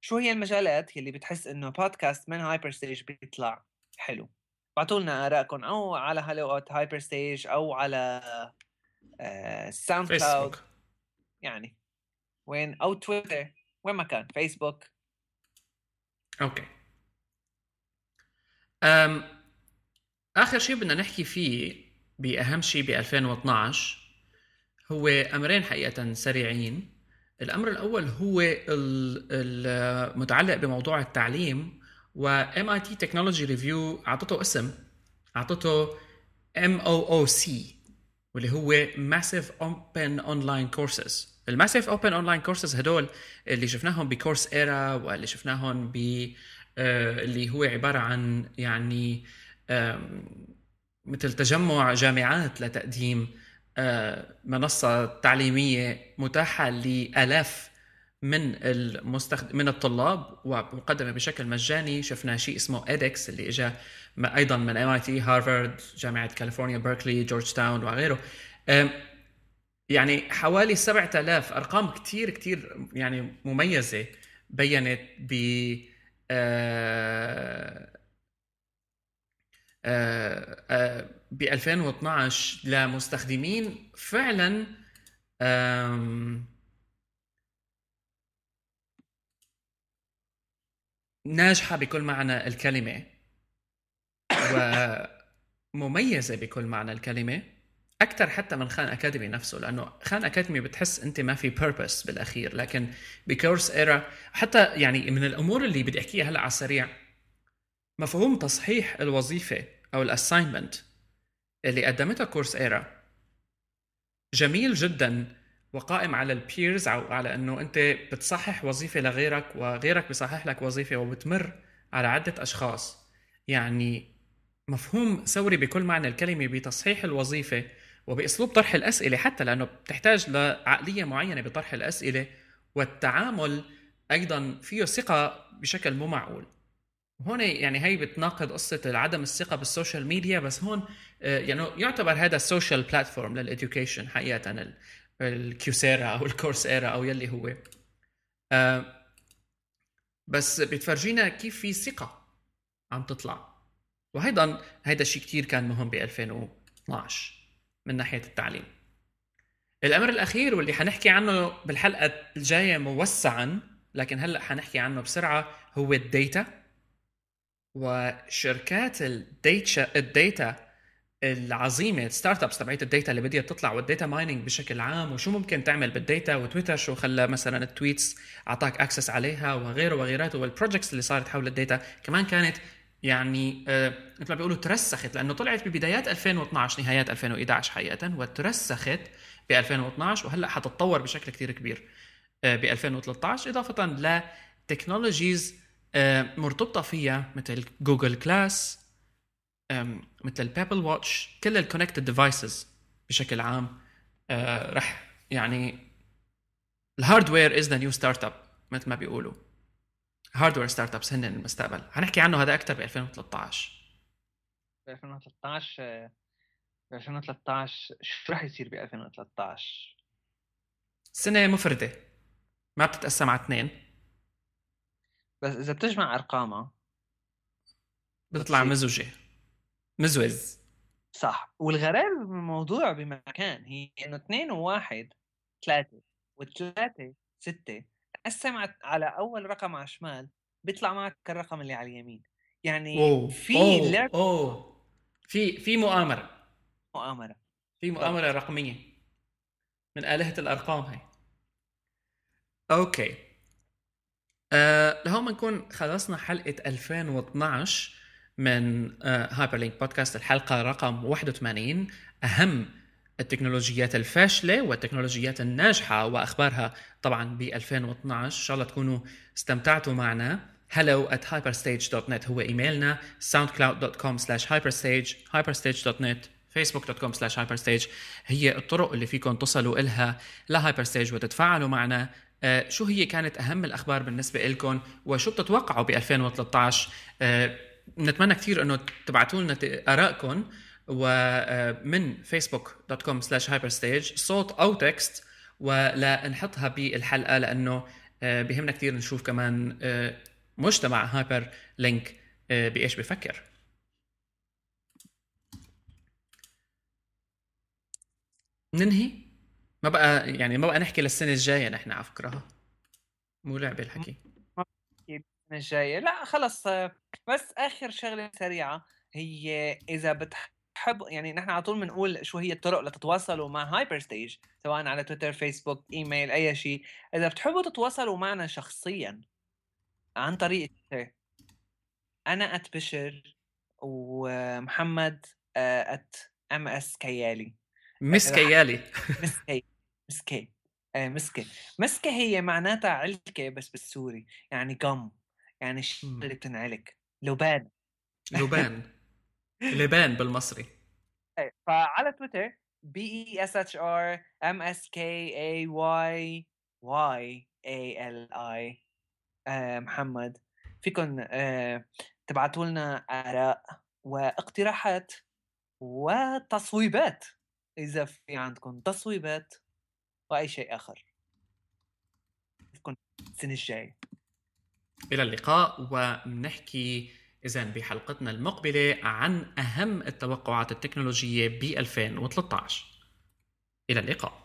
شو هي المجالات يلي بتحس إنه بودكاست من Hyper Stage بيطلع حلو؟ بعتوا لنا آرائكم أو على hello at Hyper Stage أو على آه SoundCloud Facebook يعني وين؟ أو تويتر وين ما كان Facebook okay. أم آخر شيء بدنا نحكي فيه بأهم شيء ب 2012 هو أمرين حقيقة سريعين. الأمر الأول هو ال- المتعلق بموضوع التعليم و the Technology Review اعطته اسم MOOC واللي هو massive open online courses ال massive open online courses هدول اللي شفناهم ب Coursera واللي شفناهم ب اللي هو عبارة عن يعني مثل تجمع جامعات لتقديم منصة تعليمية متاحة لآلاف من المستخد... من الطلاب ومقدمة بشكل مجاني. شفنا شيء اسمه edX اللي اجى أيضا من MIT Harvard جامعة كاليفورنيا بيركلي جورج تاون وغيره يعني حوالي 7000 أرقام كثير كثير يعني مميزة بينت ب ب 2012 لمستخدمين فعلا ناجحة بكل معنى الكلمة ومميزة بكل معنى الكلمة أكثر حتى من خان أكاديمي نفسه لأنه خان أكاديمي بتحس أنت ما في بيربس بالأخير لكن ب Coursera حتى يعني من الأمور اللي بدي أحكيها هلأ على السريع مفهوم تصحيح الوظيفة أو ال assignment اللي قدمتها Coursera. جميل جدا وقائم على ال peers أو على إنه أنت بتصحح وظيفة لغيرك وغيرك بيصحح لك وظيفة وبتمر على عدة أشخاص. يعني مفهوم ثوري بكل معنى الكلمة بتصحيح الوظيفة وبأسلوب طرح الأسئلة حتى لأنه بتحتاج لعقلية معينة بطرح الأسئلة والتعامل أيضا فيه ثقة بشكل مو معقول. هون يعني هي بتناقض قصة عدم الثقة بال social media بس هون آه، يعني يعتبر هذا ال social platform لل education حقيقه ال Qsera أو ال Coursera أو يلي هو. آه بس بتفرجينا كيف في ثقة عم تطلع. وأيضا هيدا الشيء كثير كان مهم ب 2012 من ناحية التعليم. الأمر الأخير واللي حنحكي عنه بالحلقة الجاية موسعا لكن هلأ حنحكي عنه بسرعة هو ال data. وشركات ال data ال data العظيمة startups تبعت ال data اللي بدها تطلع وال data mining بشكل عام وشو ممكن تعمل بال data و Twitter شو خلى مثلا ال tweets أعطاك access عليها وغيره وغيراته وال projects اللي صارت حول ال data كمان كانت يعني آه مثل ما بيقولوا ترسخت لأنه طلعت ببدايات 2012 نهايات 2011 حقيقة وترسخت ب 2012 وهلأ حتتطور بشكل كثير كبير آه ب 2013 إضافة ل technologies مرتبطة فيها مثل Google Glass مثل ال Pebble Watch كل ال connected devices بشكل عام. آه، رح يعني ال hardware is the new startup مثل ما بيقولوا. hardware startups هن المستقبل. حنحكي عنه هذا أكثر ب 2013 ب 2013 ب 2013 شو رح يصير ب 2013 سنة مفردة. ما بتتقسم على اثنين. بس إذا بتجمع أرقامها بتطلع مزوجة. مزوزة. صح. والغرائب بالموضوع بمكان هي إنه اثنين وواحد ثلاثة والثلاثة ستة. قسم على أول رقم على الشمال بيطلع معك الرقم اللي على اليمين. يعني أوه. في أوه. لعب أوه. في في مؤامرة. مؤامرة. في مؤامرة. رقمية من آلهة الأرقام هاي. okay. أه لهون بنكون خلصنا حلقة 2012 من Hyper Link podcast. الحلقة رقم 81 أهم التكنولوجيات الفاشلة والتكنولوجيات الناجحة وأخبارها طبعا ب 2012 إن شاء الله تكونوا استمتعتوا معنا. Hello at hyperstage.net هو إيميلنا. soundcloud.com slash hyperstage. hyperstage.net facebook.com slash hyperstage. هي الطرق اللي فيكم تصلوا إلها لهايبرستيج وتتفاعلوا معنا. آه شو هي كانت أهم الأخبار بالنسبة لكم وشو بتتوقعوا ب 2013 آه نتمنى كثير إنه تبعتوا لنا ارائكم ومن Facebook dot com slash Hyper Stage صوت أو text ولا نحطها بالحلقة لأنه آه، بهمنا كثير نشوف كمان آه، مجتمع Hyper Link آه، بإيش بفكر. ننهي؟ ما بقى يعني ما بقى نحكي للسنة الجاية نحن على فكرة. مو لعبة الحكي. الجاية. لا خلص. بس آخر شغلة سريعة هي إذا بتحب يعني نحن على طول بنقول شو هي الطرق لتتواصلوا مع هايبر ستيج سواء على تويتر فيسبوك إيميل أي شيء. إذا بتحبوا تتواصلوا معنا شخصيا عن طريق أنا at بشر ومحمد at ام اس كيالي مس كيالي مس كي مس كي مسكة. مسكة هي معناتها علكة بس بالسوري يعني قم يعني الشيء. اللي بتنعلك لبان. لبان. لبان بالمصري. إيه، فعلى تويتر بي اي اس اتش ار ام اس كي اي واي واي اي ال اي محمد. فيكم آه، تبعتوا لنا آراء واقتراحات وتصويبات إذا في عندكم تصويبات. وأي شيء آخر. السنة الجاي. إلى اللقاء وبنحكي اذا بحلقتنا المقبلة عن أهم التوقعات التكنولوجية ب 2013 إلى اللقاء.